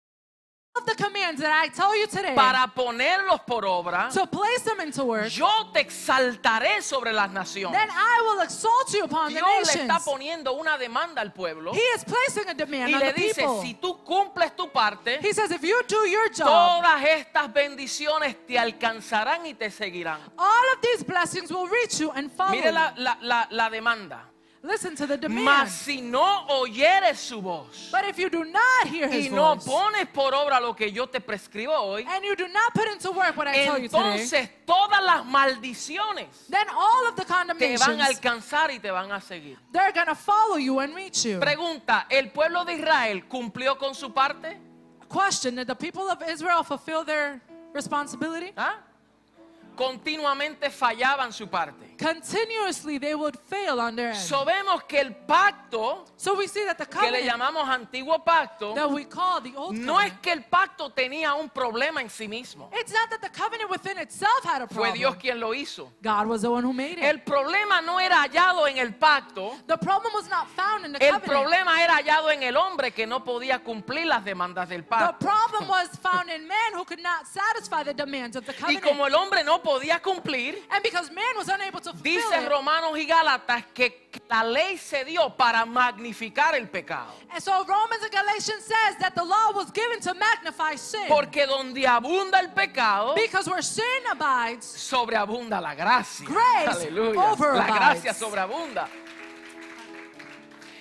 of the commands that I tell you today, para ponerlos por obra, to place them into work, yo te exaltaré sobre las naciones. then I will exalt you upon the Dios le está poniendo una demanda al pueblo He is placing a demand y on le the dice, people. si tú cumples tu parte, He says, if you do your job, todas estas bendiciones te alcanzarán y te seguirán. all of these blessings will reach you and follow Mire la, la- la- la demanda. Listen to the demand. Mas si no oyeres su voz But if you do not hear his y no voice, pones por obra lo que yo te prescribo hoy, and you do not put into work what I tell you today, entonces todas las maldiciones then all of the te van a condemnations, alcanzar y te van a seguir. they're going to follow you and reach you. Pregunta, ¿el pueblo de Israel cumplió con su parte? Question, did the people of Israel fulfill their responsibility? ¿Ah? Continuamente fallaban su parte. Continuously they would fail on their end. So vemos que el pacto, So we see that the que le covenant llamamos antiguo pacto, that we call the old no es covenant, que el pacto tenía un problema en sí mismo. it's not that the covenant within itself had a Fue problem. Dios quien lo hizo. God was the one who made it. El problema no era hallado en el pacto, the problem was not found in the el covenant. problema era hallado en el hombre que no podía cumplir las demandas del the pacto. problem *laughs* was found in man who could not satisfy the demands of the Y covenant. como el hombre no podía cumplir, and because man was unable to dice Romanos y Gálatas que la ley se dio para magnificar el pecado. and so Romans and Galatians says that the law was given to magnify sin. Porque donde abunda el pecado, because where sin abides, sobreabunda la gracia. Grace Aleluya. La gracia sobreabunda.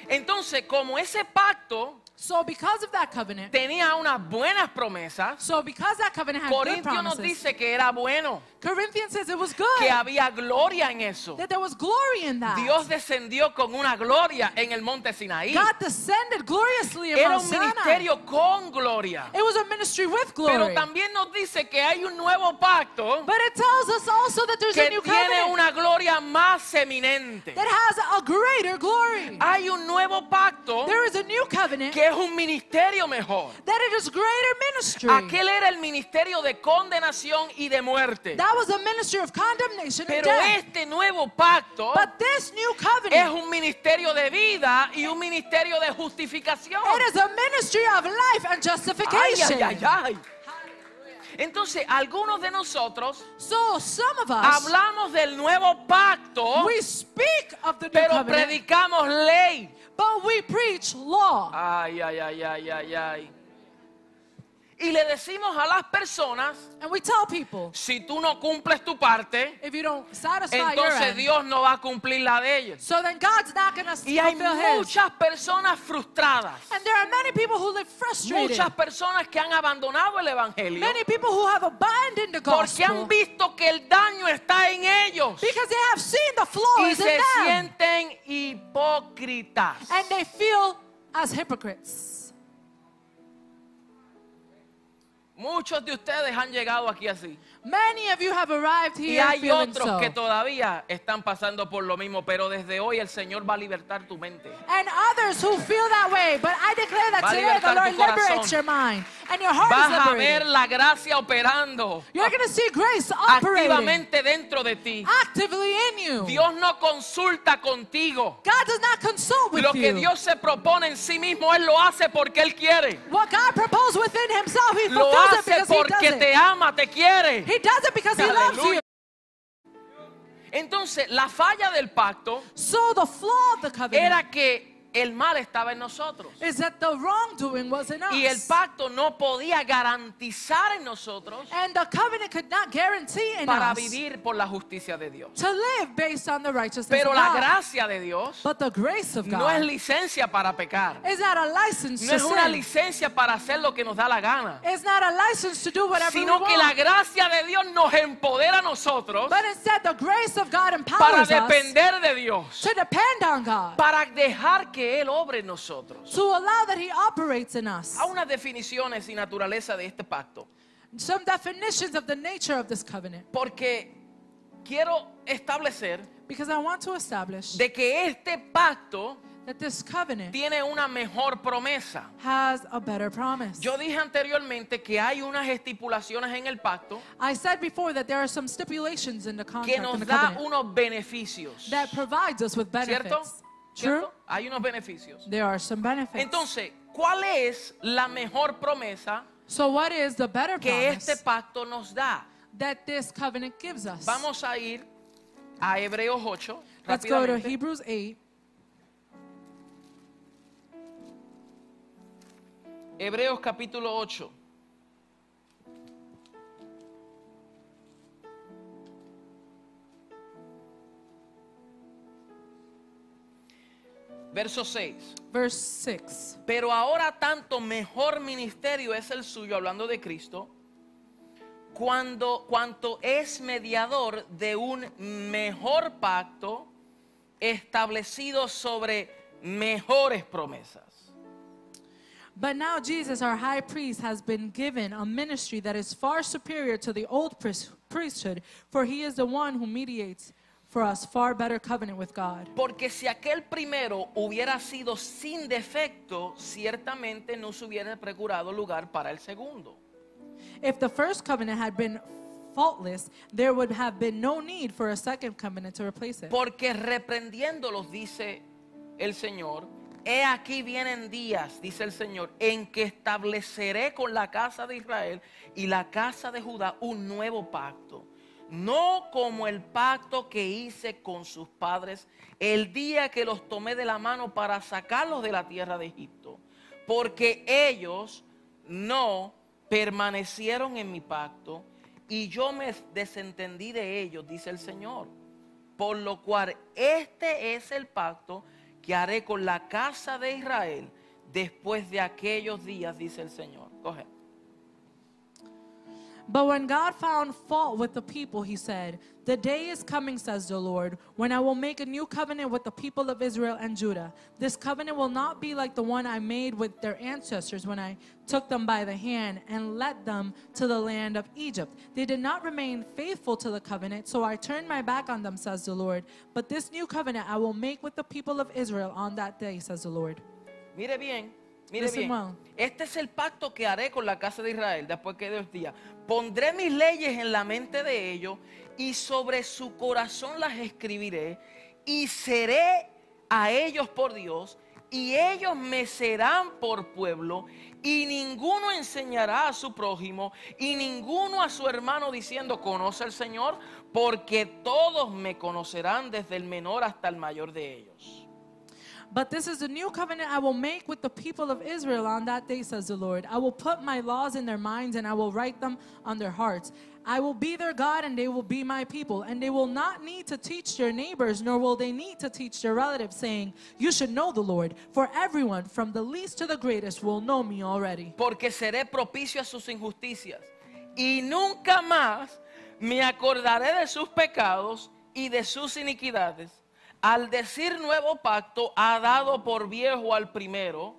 Entonces, como ese pacto so because of that covenant, tenía unas buenas promesas, so because that covenant had good Corintio nos dice que era bueno, Corinthians says it was good, que había gloria en eso. that there was glory in that. Dios descendió con una gloria en el monte Sinaí. God descended gloriously in Era Mount un Sinai. ministerio con gloria. It was a ministry with glory. Pero también nos dice que hay un nuevo pacto but it tells us also that there's a que new tiene covenant una gloria más eminente. that has a greater glory. Hay un nuevo pacto There is a new covenant que es un ministerio mejor. that it is greater ministry. Aquel era el ministerio de condenación y de muerte. That was a ministry of condemnation and Pero death. este nuevo pacto But this new es covenant, un ministerio de vida y un ministerio de justificación. it is a ministry of life and Ay, justification. ay, ay, ay. Entonces, algunos de nosotros So some of us, hablamos del nuevo pacto, we speak of the new pero covenant, predicamos ley. but we preach law. Ay, ay, ay, ay, ay, ay. Y le decimos a las personas, And we tell people, si tú no cumples tu parte, if you don't satisfy your entonces end, Dios no va a cumplir la de ellos. so then God's not to Y hay His. muchas personas frustradas, And there are many people who live frustrated. muchas personas que han abandonado el Evangelio Many people who have abandoned the porque han visto que el daño está en ellos because they have seen the y in se them. sienten hipócritas. And they feel as hypocrites. Muchos de ustedes han llegado aquí así. Many of you have arrived Y here hay feeling otros so. que todavía están pasando por lo mismo, pero desde hoy el Señor va a libertar tu mente. And others who feel that way. But I declare that Va today the Lord liberates your mind. And your heart Vas is a ver la gracia operando You're going to see grace operating activamente dentro de ti. actively in you. Dios no consulta contigo. God does not consult with Lo que you. Dios se propone en sí mismo, Él lo hace porque Él quiere. what God proposed within himself, he Lo hace because he does porque it. te ama, te quiere. He does it because he loves you. Entonces, la falla del pacto So the flaw of the covenant era que el mal estaba en nosotros. is that the wrongdoing was in us. Y el pacto no podía garantizar en nosotros and the covenant could not guarantee in para us vivir por la justicia de Dios. to live based on the righteousness Pero of la God. gracia de Dios but the grace of God no es licencia para pecar. is not a license No es una sin. licencia para hacer lo que nos da la gana. It's not a license to do whatever we Sino que la want. gracia de Dios nos empodera a nosotros But instead, the grace of God para empowers us depender de Dios. to depend on God, Para dejar que Él obre en nosotros. to allow that He operates in us. Hay unas definiciones y naturaleza de este pacto. Some definitions of the nature of this covenant, Porque quiero establecer because I want to establish de que este pacto that this covenant tiene una mejor promesa. has a better promise. Yo dije anteriormente que hay unas estipulaciones en el pacto I said before that there are some stipulations in the que contract in nos the da covenant unos beneficios. that provides us with ¿Cierto? Benefits. True? ¿Cierto? Hay unos beneficios. There are some benefits. Entonces, ¿cuál es la mejor promesa so what is the better que este pacto nos da? that this covenant gives us? Vamos a ir a Hebreos 8 Let's go to. Hebrews 8. Hebreos capítulo 8. Verso 6. Verse 6. Pero ahora tanto mejor ministerio es el suyo, hablando de Cristo, cuando, cuanto es mediador de un mejor pacto establecido sobre mejores promesas. But now Jesus, our high priest, has been given a ministry that is far superior to the old priest- priesthood, for he is the one who mediates for us far better covenant with God. Porque si aquel primero hubiera sido sin defecto, ciertamente no se hubiera procurado lugar para el segundo. If the first covenant had been faultless, there would have been no need for a second covenant to replace it. Porque reprendiéndolos, dice el Señor, he aquí vienen días, dice el Señor, en que estableceré con la casa de Israel y la casa de Judá un nuevo pacto. No como el pacto que hice con sus padres el día que los tomé de la mano para sacarlos de la tierra de Egipto. Porque ellos no permanecieron en mi pacto y yo me desentendí de ellos, dice el Señor. Por lo cual este es el pacto que haré con la casa de Israel después de aquellos días, dice el Señor. But when God found fault with the people, he said, The day is coming, says the Lord, when I will make a new covenant with the people of Israel and Judah. This covenant will not be like the one I made with their ancestors when I took them by the hand and led them to the land of Egypt. They did not remain faithful to the covenant, so I turned my back on them, says the Lord. But this new covenant I will make with the people of Israel on that day, says the Lord. Mire bien, mire bien. Este es el pacto que haré con la casa de Israel después que Dios diga, pondré mis leyes en la mente de ellos y sobre su corazón las escribiré y seré a ellos por Dios y ellos me serán por pueblo y ninguno enseñará a su prójimo y ninguno a su hermano diciendo conoce al Señor porque todos me conocerán desde el menor hasta el mayor de ellos. But this is the new covenant I will make with the people of Israel on that day, says the Lord. I will put my laws in their minds and I will write them on their hearts. I will be their God and they will be my people. And they will not need to teach their neighbors, nor will they need to teach their relatives, saying, You should know the Lord. For everyone, from the least to the greatest, will know me already. porque seré propicio a sus injusticias y nunca más me acordaré de sus pecados y de sus iniquidades. Al decir nuevo pacto, ha dado por viejo al primero,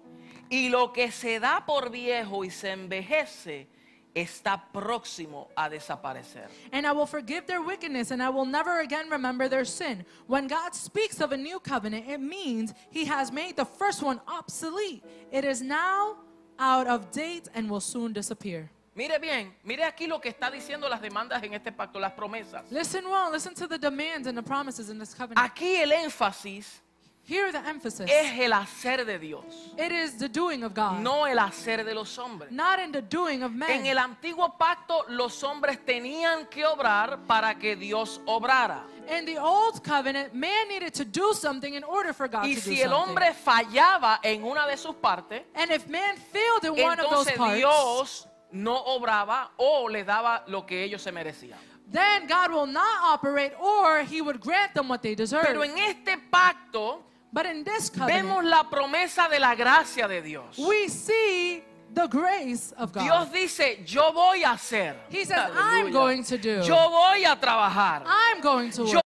y lo que se da por viejo y se envejece está próximo a desaparecer. And I will forgive their wickedness, and I will never again remember their sin. When God speaks of a new covenant, it means He has made the first one obsolete. It is now out of date and will soon disappear. Mire bien, mire aquí lo que está diciendo las demandas en este pacto, las promesas. Listen well, listen to the demands and the promises in this covenant. Aquí el énfasis Here, the emphasis es el hacer de Dios, it is the doing of God, no el hacer de los hombres. not in the doing of En men. el antiguo pacto los hombres tenían que obrar para que Dios obrara. In the old covenant, man needed to do something in order for God Y to do si el something. hombre fallaba en una de sus partes, and if man failed in one of those entonces parts, Dios no obraba o le daba lo que ellos se merecían. then God will not operate or he would grant them what they deserve. Pero en este pacto but in this covenant, vemos la promesa de la gracia de Dios. we see the grace of God. Dios dice, yo voy a hacer. he says, Aleluya. I'm going to do. Yo voy a trabajar. I'm going to work. Yo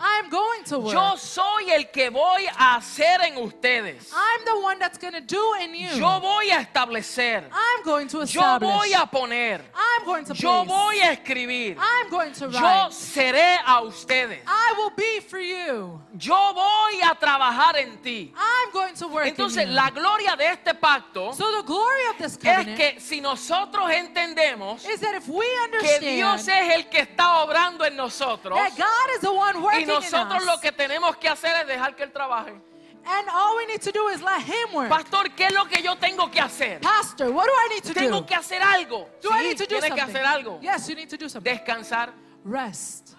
I'm going to work. soy el que voy a hacer en ustedes. I'm the one that's going to do in you. Yo voy a establecer. I'm going to Yo voy a poner. I'm going to Yo place. voy a escribir. I'm going to Yo write. seré a ustedes. I will be for you. Yo voy a trabajar en ti. I'm going to work Entonces, in you. la gloria de este pacto so the glory of this es que si nosotros entendemos is that if we que Dios understand es el que está obrando en nosotros that God is the one y working in nosotros us, lo que tenemos que hacer es dejar que Él trabaje. and all we need to do is let Him work. Pastor, ¿qué es lo que yo tengo que hacer? Pastor, what do I need to Tengo do? que hacer algo. Do I Sí, need to do tienes que something? hacer algo. Yes, you need to do something. Descansar. Rest.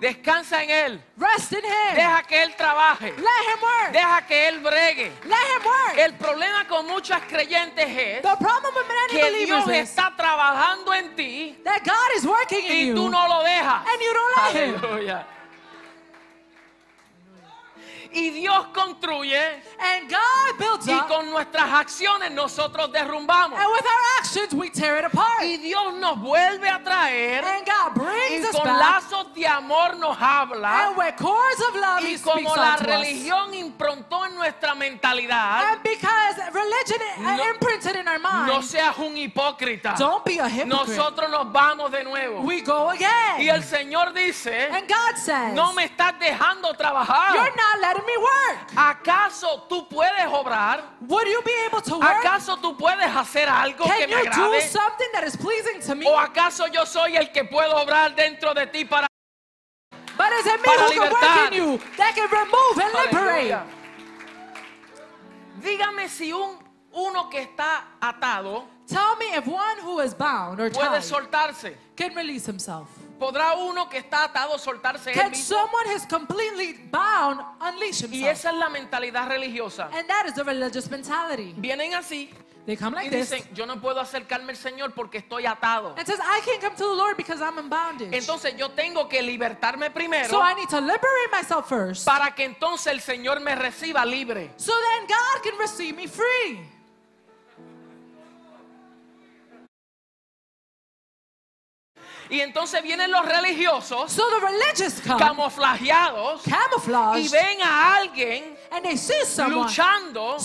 Descansa en Él. Rest in Him. Deja que Él trabaje. Let Him work. Deja que Él bregue. Let Him work. El problema con muchas creyentes es the problem with many que believers Dios is está trabajando en ti that God is working in y you, tú no lo dejas. and you don't let Him. Y Dios construye And God builds y con nuestras acciones nosotros derrumbamos. and with our actions, we tear it apart. Y Dios nos vuelve a traer And God y brings us con back. lazos de amor nos habla. And with cords of love, Y como la us. religión improntó en nuestra mentalidad, And because religion uh, No- imprinted in our mind, no seas un hipócrita. don't be a hypocrite. Nosotros nos vamos de nuevo. we go again. Y el Señor dice, and God says, no me estás dejando trabajar. You're not letting me work. ¿Acaso tú puedes obrar? Would you be able to work? ¿Acaso tú puedes hacer algo que Can me you do something that is pleasing to me? ¿O acaso yo soy el que puedo obrar dentro de ti para but is it me para who can work in you that can remove and liberate? Dígame si un uno que está atado Tell me if one who is bound or puede tied soltarse. can release himself. ¿Podrá uno que está atado soltarse él Can mismo? someone who's completely bound unleash Y himself? esa es la mentalidad religiosa. And that is the religious mentality. Vienen así They come y like this dicen, yo no puedo acercarme al Señor porque estoy atado. and says, I can't come to the Lord because I'm in bondage. Entonces yo tengo que libertarme primero So I need to liberate myself first. para que entonces el Señor me reciba libre. So then God can receive me free. Y entonces vienen los religiosos So the religious come, camuflajeados y ven a alguien and they see someone luchando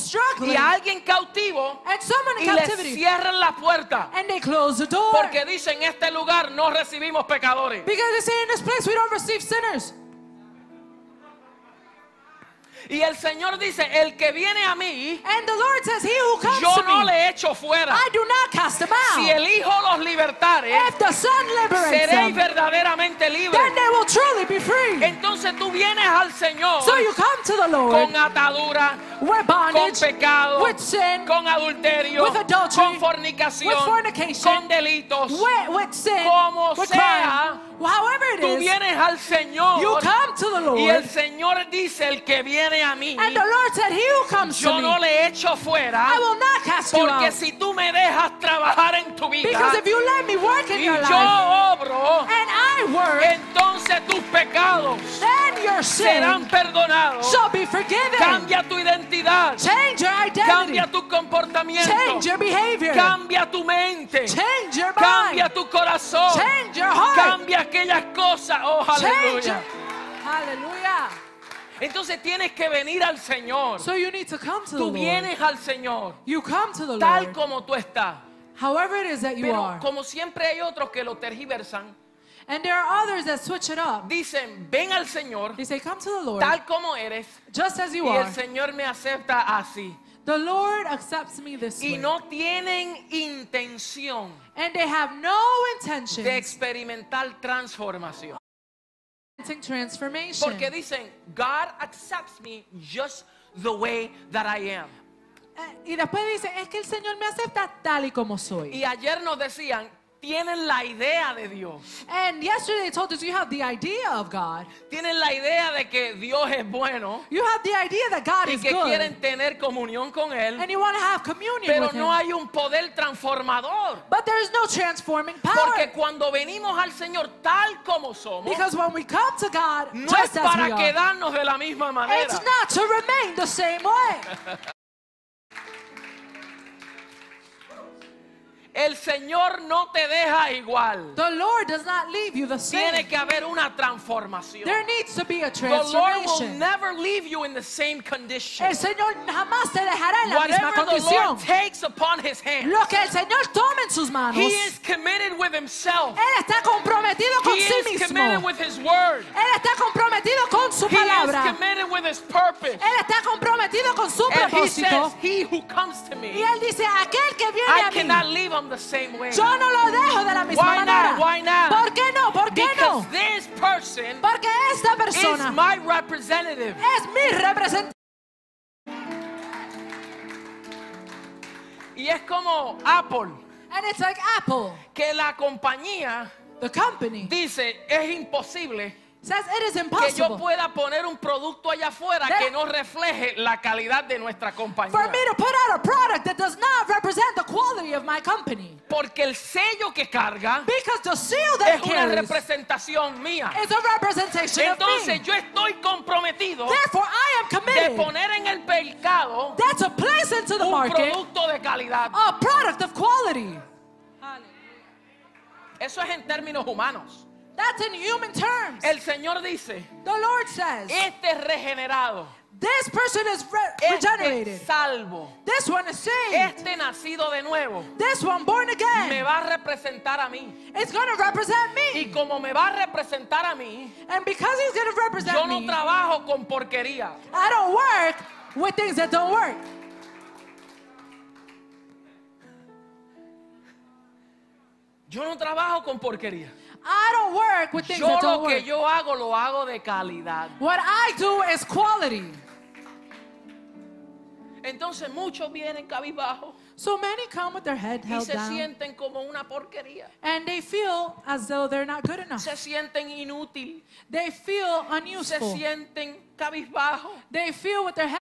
y a alguien cautivo and someone y le cierran la puerta And they close the door. porque dicen en este lugar no recibimos pecadores. Because they say in this place we don't receive sinners. Y el Señor dice, el que viene a mí, And the Lord says, He who comes yo to no me, le echo fuera. I do not cast him out. Si el Hijo los libertare, if the Son liberates seréis them, verdaderamente libres. then they will truly be free. Entonces tú vienes al Señor so you come to the Lord con atadura, with con bondage, pecado, with sin, con adulterio, with adultery, con fornicación, with fornication, con delitos. with, with sin, Como with sea, crime. However it Tú is, vienes al Señor you come to the y el Lord. Señor dice, el que viene a mí, And the Lord said, He who comes to yo no me, le echo fuera. I will not cast you Porque out. si tú me dejas trabajar en tu vida Because if you let me work in y your yo life, obro, and I work, entonces tus pecados then your serán perdonados. shall be forgiven. Cambia tu identidad, Change your identity. cambia tu comportamiento, Change your behavior. cambia tu mente, Change your cambia mind. tu corazón, Change your heart. cambia aquellas cosas. Oh, aleluya. Hallelujah. Entonces tienes que venir al Señor. So you need to come to the Tú Lord. vienes al Señor You come to the tal Lord. como tú estás. However it is that you Pero are. como siempre hay otros que lo tergiversan, And there are others that switch it up. dicen, ven al Señor They say, come to the Lord tal como eres just as you y are. el Señor me acepta así. The Lord accepts me this Y way. no tienen intención And they have no intention de experimentar transformación. transformation. Porque dicen, God accepts me just the way that I am. Eh, Y después dice, es que el Señor me acepta tal y como soy. Y ayer nos decían, tienen la idea de Dios. And yesterday they told us you have the idea of God. Tienen la idea de que Dios es bueno You have the idea that God y is que good. quieren tener comunión con Él. And you want to have communion Pero with no Him. hay un poder transformador. But there is no transforming power. Porque cuando venimos al Señor tal como somos, Because when we come to God no es just as we para are, quedarnos de la misma manera. it's not to remain the same way. *laughs* El Señor no te deja igual. The Lord does not leave you the Tiene same. que haber una transformación. There needs to be a The Lord will transformation. never leave you in the same condition. El Señor jamás te dejará en la misma Whatever the condición. Lord takes upon his hand, Lo que el Señor toma en sus manos, he Él is committed with himself. está comprometido con He sí is committed with his word. Él está comprometido con su He is committed with his purpose. Él está comprometido con su And he says, he who comes to Y me, Él dice, aquel que viene I a mí, leave him the same way. yo no lo dejo de la misma Why not? manera. Why not? ¿Por qué no? ¿Por qué Because no? this person Porque esta is persona my representative. es mi representante. Y es como Apple, And it's like Apple, que la compañía the company, dice, es imposible says it is que yo impossible pueda poner un producto allá afuera That- que no refleje la calidad de nuestra for compañía. me to put out a product that does not represent the quality of my company. Porque el sello que carga Because the seal that es una representación mía. is a representation of Entonces me. yo estoy comprometido Therefore, I am de committed poner en el mercado to place into the un market producto de calidad. a product of quality. Eso es en términos humanos. That's in human terms. El Señor dice, The Lord says, este es regenerado, this person is re- este regenerated. salvo, This one is saved. este nacido de nuevo, This one born me again. va a representar a mí. It's going to represent me. Y como me va a representar a mí, And because he's going to represent yo no me, trabajo con porquería. I don't work with things that don't work. Yo no trabajo con porquería. I don't work with things Yo that don't lo que work. yo hago lo hago de calidad. What I do is quality. Entonces muchos vienen cabizbajos So many come with their head y held se down sienten como una porquería. and they feel as though they're not good enough. Se sienten inútil, They feel se unuseful. sienten cabizbajos, They feel with their head.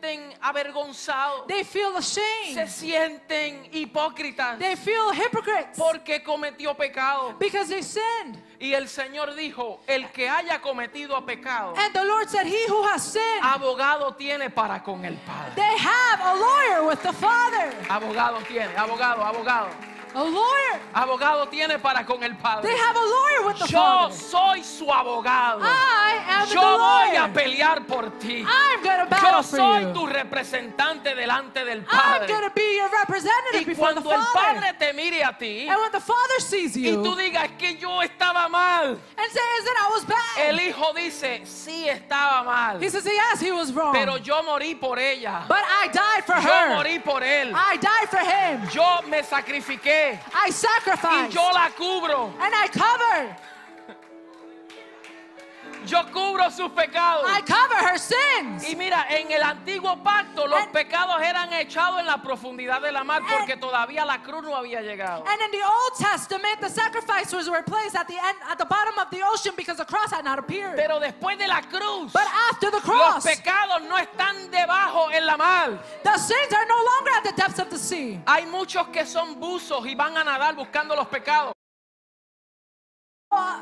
Se sienten avergonzados, They feel se ashamed. sienten hipócritas They feel hypocrites porque cometió pecado. because they sinned. Y el Señor dijo, el que haya cometido pecado, And the Lord said, He who has sinned, abogado tiene para con el Padre. they have a lawyer with the Father. Abogado tiene, abogado, abogado. A lawyer. Abogado tiene para con el Padre. They have a lawyer with the Yo Father. soy su abogado. I am the Yo voy a pelear por ti. I'm going to Yo battle for soy you. tu representante delante del I'm Padre. going to be your representative Y before the cuando el Father. Padre te mire a ti And when the Father sees y you tú digas "Es que yo estaba mal, and says that I was bad, el Hijo dice, sí estaba mal, he says, yes, he was wrong. pero yo morí por ella. but I died for Yo her. morí por él. I died for him. Yo me sacrifiqué I y sacrificed. yo la cubro. and I covered. Yo cubro sus pecados. I cover her sins. Y mira, en el antiguo pacto los And- pecados eran echados en la profundidad de la mar porque todavía la cruz no había llegado. And in the Old Testament, the sacrifices were placed at the end, at the bottom of the ocean because the cross had not appeared. Pero después de la cruz, but after the los cross, pecados no están debajo en la mar. the sins are no longer at the depths of the sea. Hay muchos que son buzos y van a nadar buscando los pecados. Uh,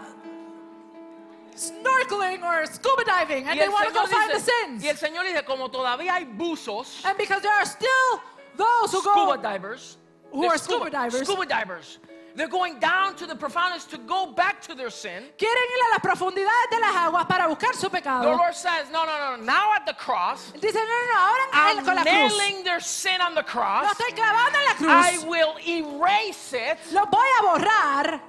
snorkeling or scuba diving, and they want to go Señor find the dice, sins. y el Señor dice, como todavía hay buzos, And because there are still those who scuba go, divers, who are scuba divers. scuba divers, they're going down to the profoundness to go back to their sin. quieren ir a las profundidades de las aguas para buscar su The pecado. Lord says, no, no, no, now at the cross, Dice, no, no, no, ahora I'm en- con la cruz. nailing their sin on the Lo cross. estoy clavando en la I cruz. will erase it. Lo voy a borrar.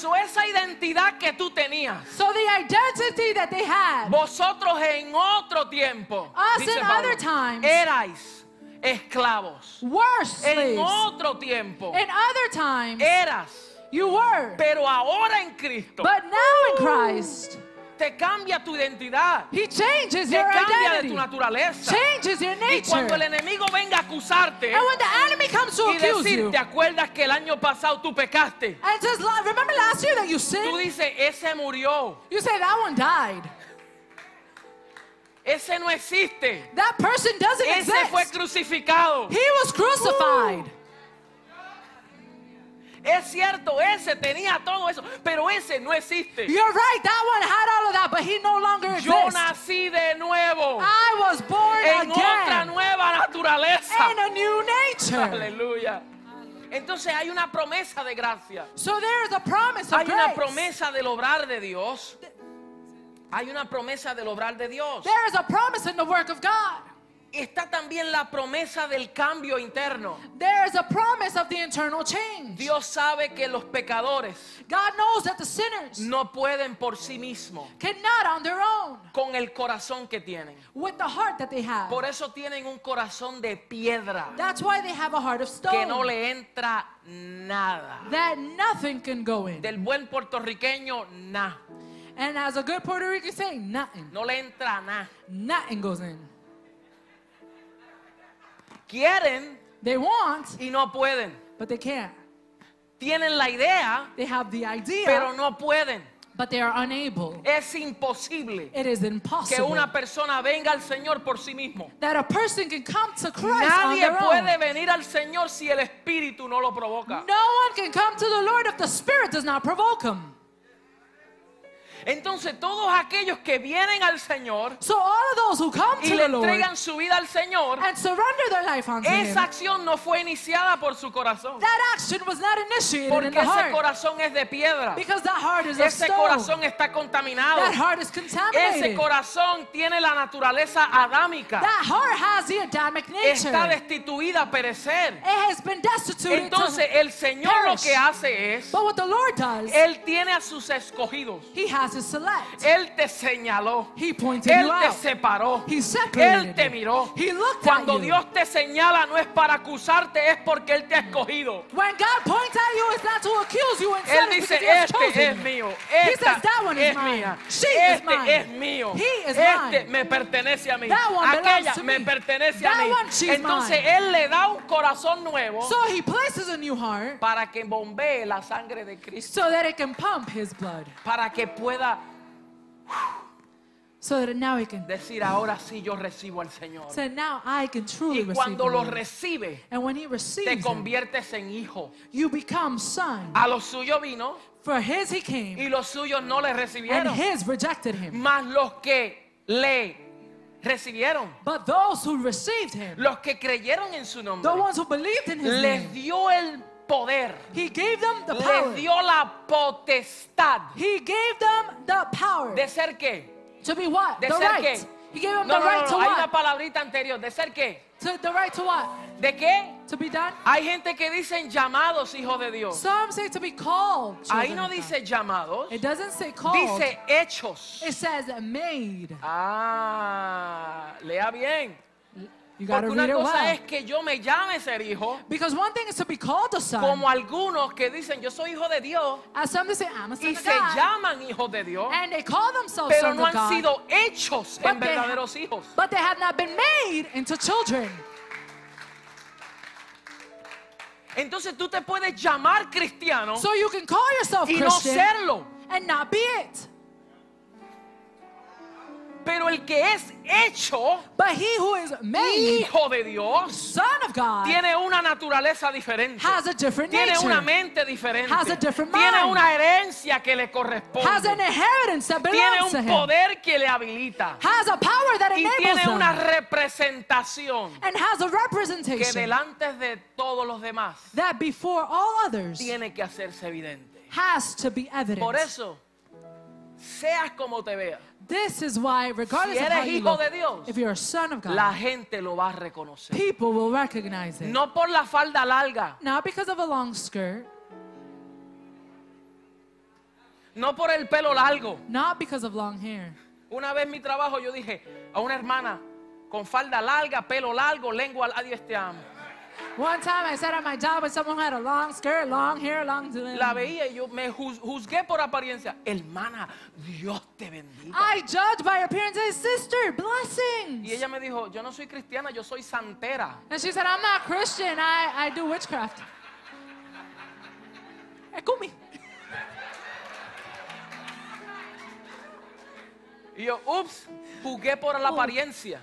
So esa identidad que tú tenías, So the identity that they had, vosotros en otro tiempo, Us dice in Pablo, other times. erais esclavos. were En slaves. otro tiempo, In other times, eras. you were. Pero ahora en Cristo But now in Christ, te cambia tu identidad, He changes te your cambia de tu identity, naturaleza. changes your Y cuando el nature. enemigo venga a acusarte And when the enemy comes to y accuse decir, you ¿te acuerdas que el año pasado tú pecaste? and says, "La- Remember last year that you Tú sinned? dices, ese murió, You say that one died. ese no existe, That person doesn't ese fue exist. crucificado. He was crucified. Es cierto, ese tenía todo eso, pero ese no existe. You're right, that one had all of that, but he no longer Yo exists. nací de nuevo I was born en otra nueva naturaleza. in a new nature. Aleluya. Entonces hay una promesa de gracia. So there is a promise of Hay una grace. promesa del obrar de Dios. Hay una promesa del obrar de Dios. There is a promise in the work of God. Está también la promesa del cambio interno. There is a promise of the internal change. Dios sabe que los pecadores God knows that the sinners no pueden por sí mismos cannot on their own con el corazón que tienen. with the heart that they have. Por eso tienen un corazón de piedra That's why they have a heart of que no stone le entra nada. that nothing can go in. Del buen puertorriqueño, nada. And as a good Puerto Rican say, nothing. No le entra nada. Nothing goes in. Quieren They want, y no pueden. but they can't. Tienen la idea, They have the idea, pero no pueden. but they are unable. Es imposible It is que impossible una persona venga al Señor por sí mismo. that a person can come to Christ on Nadie their puede own. venir al Señor si el Espíritu no lo provoca. No one can come to the Lord if the Spirit does not provoke him. Entonces todos aquellos que vienen al Señor So all of those who come y to le the Lord entregan su vida al Señor, and surrender their life unto esa acción no fue iniciada por su corazón. that action was not initiated in Porque the ese heart. corazón es de piedra. Because that heart is of Ese stone. corazón está contaminado. That heart is Ese contaminated. corazón tiene la naturaleza adámica. That heart has the Adamic Está nature. destituida a perecer. It has been destituted. Entonces to el Señor lo que hace es, But what the Lord does, Él tiene a sus escogidos. He has His select. Él te señaló. He pointed Él you te out. separó. He separated Él te you. miró. He looked Cuando at you. Dios te señala no es para acusarte, es porque Él te ha escogido. When God points at you, it's not to accuse you. Él dice, because He has este es mío, He esta says, that one is es mine. mía, She is este mine. es mío, He is este mine. me pertenece a mí, That one belongs aquella to me me. pertenece That a mí. one, she's Entonces mine. Él le da un corazón nuevo So He places a new heart para que bombee la sangre de Cristo, so that it can pump His blood. para que pueda *sighs* So that now He can. decir, ahora sí yo recibo al Señor. So now I can truly Y cuando lo recibe, And when He te receives Him, conviertes en hijo. you become son. A los suyos vino For His He y came, los suyos no le and recibieron. His rejected Him. Más los que le recibieron, But those who received Him, los que creyeron en su nombre, the ones who believed in His les dio el poder, He gave them the les power. dio la potestad He gave them the power de ser qué? to be what? De The ser right. qué? He gave them No, the no, right no, to no, hay una what? palabrita anterior, de ser qué? To the right to what? ¿De qué? To be done. Hay gente que dicen llamados hijos de Dios. Some say to be called. Ahí no dice llamados, It doesn't say called. dice hechos. It says made. Ah, lea bien. Porque una cosa well. es que yo me llame ser hijo, Because one thing is to be called a son. como algunos que dicen yo soy hijo de Dios As some say, I'm a son y of se God. llaman hijos de Dios, And they call themselves pero no han God. sido hechos But en verdaderos hijos. But they have not been made into children. Entonces tú te puedes llamar cristiano So you can call yourself y no Christian serlo, and not be it. Pero el que es hecho But he who is made hijo de Dios son of God tiene una naturaleza diferente. has a different Tiene nature. una mente diferente. Has a different Tiene mind. una herencia que le has an corresponde. inheritance that Tiene belongs to un him. poder que le habilita. Has a power that Y tiene him. una representación and has a que representation delante de todos los demás that before all others tiene que hacerse evidente. has to be evident. Por eso, seas como te veas, This is why, regardless Si of how eres you hijo look, de Dios, if you're a son of God, la gente lo va a reconocer. people will recognize it. No por la falda larga, Not because of a long skirt, no por el pelo largo. not because of long hair. Una vez en mi trabajo yo dije a una hermana con falda larga, pelo largo, lengua larga, Dios te amo. One time I said at my job someone had a long skirt, long hair, long La veía y yo me juz- juzgué por apariencia. Hermana, Dios te bendiga. I judge by appearance sister, blessings. Y ella me dijo, yo no soy cristiana, yo soy santera. And she said, I'm not Christian, I, I do witchcraft. Ekumi. Y yo, ups, juzgué por la apariencia.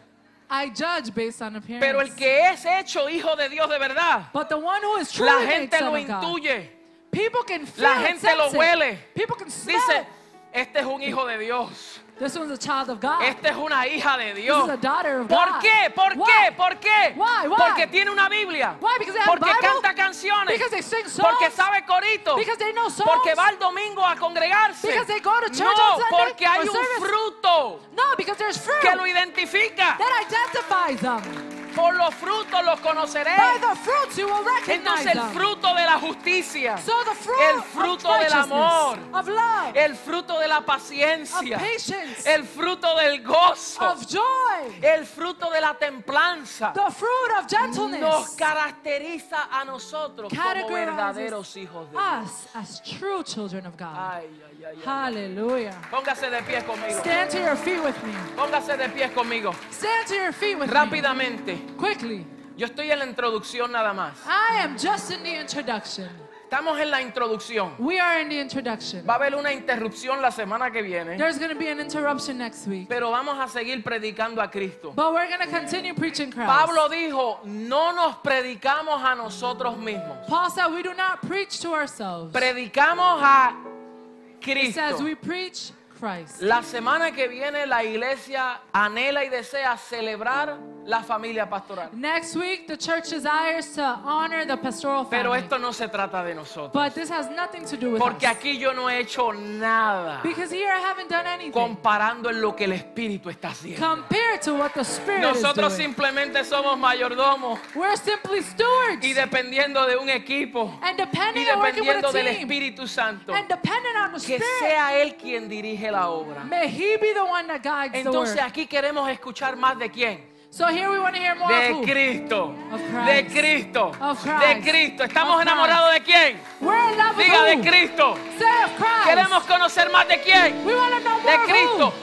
I judge based on appearance. Pero el que es hecho hijo de Dios de verdad, but the one who is truly la made gente son lo of God, intuye. People can feel La it, gente lo it. huele. People can smell Dice, it. este es un hijo de Dios. This one's a child of God. Esta es una hija de Dios. This is a daughter of ¿Por God. qué? ¿Por Why? qué? ¿Por qué? Why? Why? Porque tiene una Biblia. Why? Because they have Porque Bible? canta canciones. Because they sing songs? Porque sabe corito. Because they know songs? Porque va el domingo a congregarse. Because they go to church no, on Sunday porque hay un service? fruto No, because there's fruit que lo identifica. that identifies them. Por los frutos los conoceréis. By the fruits you will recognize Entonces el fruto de la justicia, so the fruit el of fruto del righteousness, amor, of love, el fruto de la of paciencia, patience, el fruto del gozo, of joy, el fruto de la templanza, the fruit of gentleness nos caracteriza a nosotros como verdaderos hijos de Dios. as true children of God. Ay, ay, ay, ay. Hallelujah. Póngase de pie conmigo. Stand to your feet with me. Póngase de pie conmigo. Stand to your feet with me. Rápidamente. Quickly. Yo estoy en la introducción nada más. I am just in the introduction. Estamos en la introducción. We are in the introduction. Va a haber una interrupción la semana que viene, There's going to be an interruption next week. pero vamos a seguir predicando a Cristo. But we're going to continue preaching Christ. Pablo dijo, no nos predicamos a nosotros mismos, Paul said we do not preach to ourselves. predicamos a He says Cristo. we preach Christ. La semana que viene la iglesia anhela y desea celebrar la familia pastoral. Next week, the church desires to honor the pastoral Pero family. esto no se trata de nosotros. But this has nothing to do with Porque us. aquí yo no he hecho nada Because here I haven't done anything comparando en lo que el Espíritu está haciendo. compared to what the Spirit Nosotros is doing. simplemente somos mayordomos We're simply stewards. y dependiendo de un equipo and y depending on with dependiendo a del team. Espíritu Santo, And depending on the que Spirit. sea Él quien dirige la obra. May He be the one that guides the Entonces work. aquí queremos escuchar más de quién. So here we want to hear more of De? Cristo. Of De. Cristo. Of De. Cristo. ¿Estamos enamorados de quién? We're in love with Diga de? Cristo. Say of Christ. Queremos conocer más de quién. We want to know more De Cristo.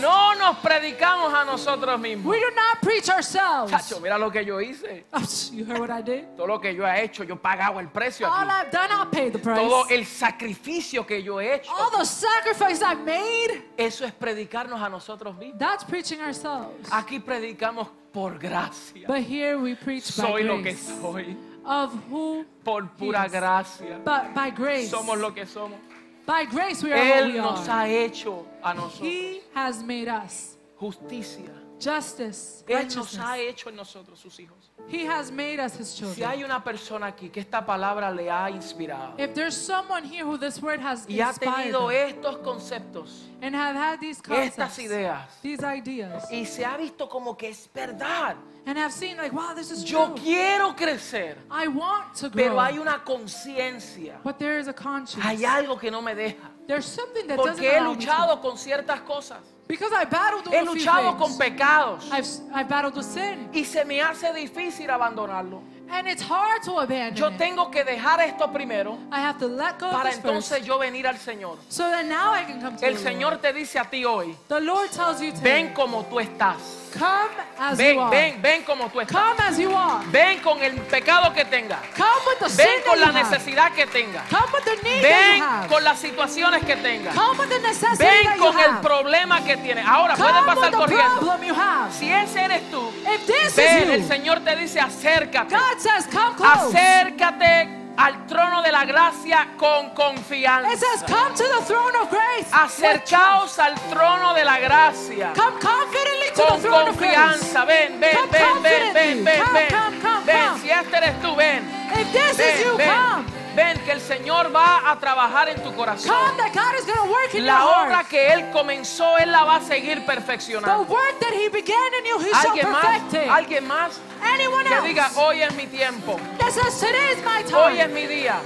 No nos predicamos a nosotros mismos. We do not preach ourselves. Chacho, mira lo que yo hice. Oh, you heard what I did? Todo lo que yo he hecho, yo he pagado el precio All aquí. I've done, I'll pay the price. Todo el sacrificio que yo he hecho. All the sacrifice I made, Eso es predicarnos a nosotros mismos. that's preaching ourselves. Aquí predicamos por gracia. But here we preach Soy by lo que soy. Of who? Por pura Yes. gracia. But by grace. Somos lo que somos. By grace we are Él we nos are. ha hecho a nosotros He has made us justicia. justice, Él nos ha hecho en nosotros sus hijos. He has made us his Si children. hay una persona aquí que esta palabra le ha inspirado If there's someone here who this word has y ha inspired tenido them estos conceptos, and have had these estas concepts, ideas, these ideas, y se ha visto como que es verdad, and have seen like, wow, this is yo true. quiero crecer, I want to grow. pero hay una conciencia, but there is a conscience. hay algo que no me deja, There's something that doesn't porque he allow me to. luchado con ciertas cosas, Because I battled with he few luchado things. con pecados I've, I've battled with sin. y se me hace difícil abandonarlo. And it's hard to abandon Yo tengo que dejar esto primero I have to let go para entonces first. yo venir al Señor. So that now I can come to El the Señor Lord. te dice a ti hoy, The Lord tells you today, ven como tú estás. Come as you Ven, are. ven, ven como tú estás. Come as you are. Ven con el pecado que tengas. Come with the Ven sin con that la you have. necesidad que tengas. Come with the need that you Ven have. con las situaciones que tengas. Come with the necessity Ven that you con el have. problema que tienes. Ahora puedes Come pasar with the corriendo. problem you have. Si ese eres tú, If this ven, is el you, Señor te dice acércate. God says, come close. Acércate al trono de la gracia con It says, confianza. come to the throne of grace. Acercaos al trono de la gracia. Come confidently to con the throne of grace. confianza. Ven, ven, Come ven, ven, ven, ven, Come, ven. come, come, Ven, si este eres tú, ven. If this is Ven, you, ven. come. Ven que el Señor va a trabajar en tu corazón. Come that God is going to work in La obra heart. que Él comenzó, Él la va a seguir The perfeccionando. work that He began in you, He shall Alguien más, alguien más Anyone que else diga, hoy es mi tiempo, that says, today is my hoy es mi día.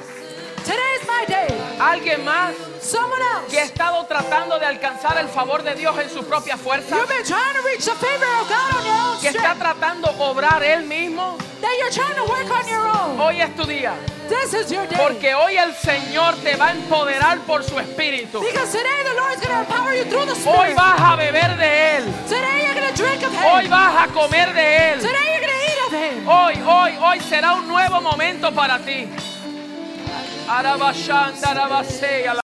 Today is my day. Alguien más que ha estado tratando de alcanzar el favor de Dios en su propia fuerza, que está tratando de obrar Él mismo, That you're trying to work on your own. hoy es tu día. This is your day. Porque hoy el Señor te va a empoderar por su espíritu. Because today the Lord is going to empower you through the Hoy Spirit. vas a beber de Él. Today you're going to drink of Hoy Him. vas a comer de Él. Today you're going to eat of Him. Hoy, hoy, hoy será un nuevo momento para ti. Arabashanda, arabasea,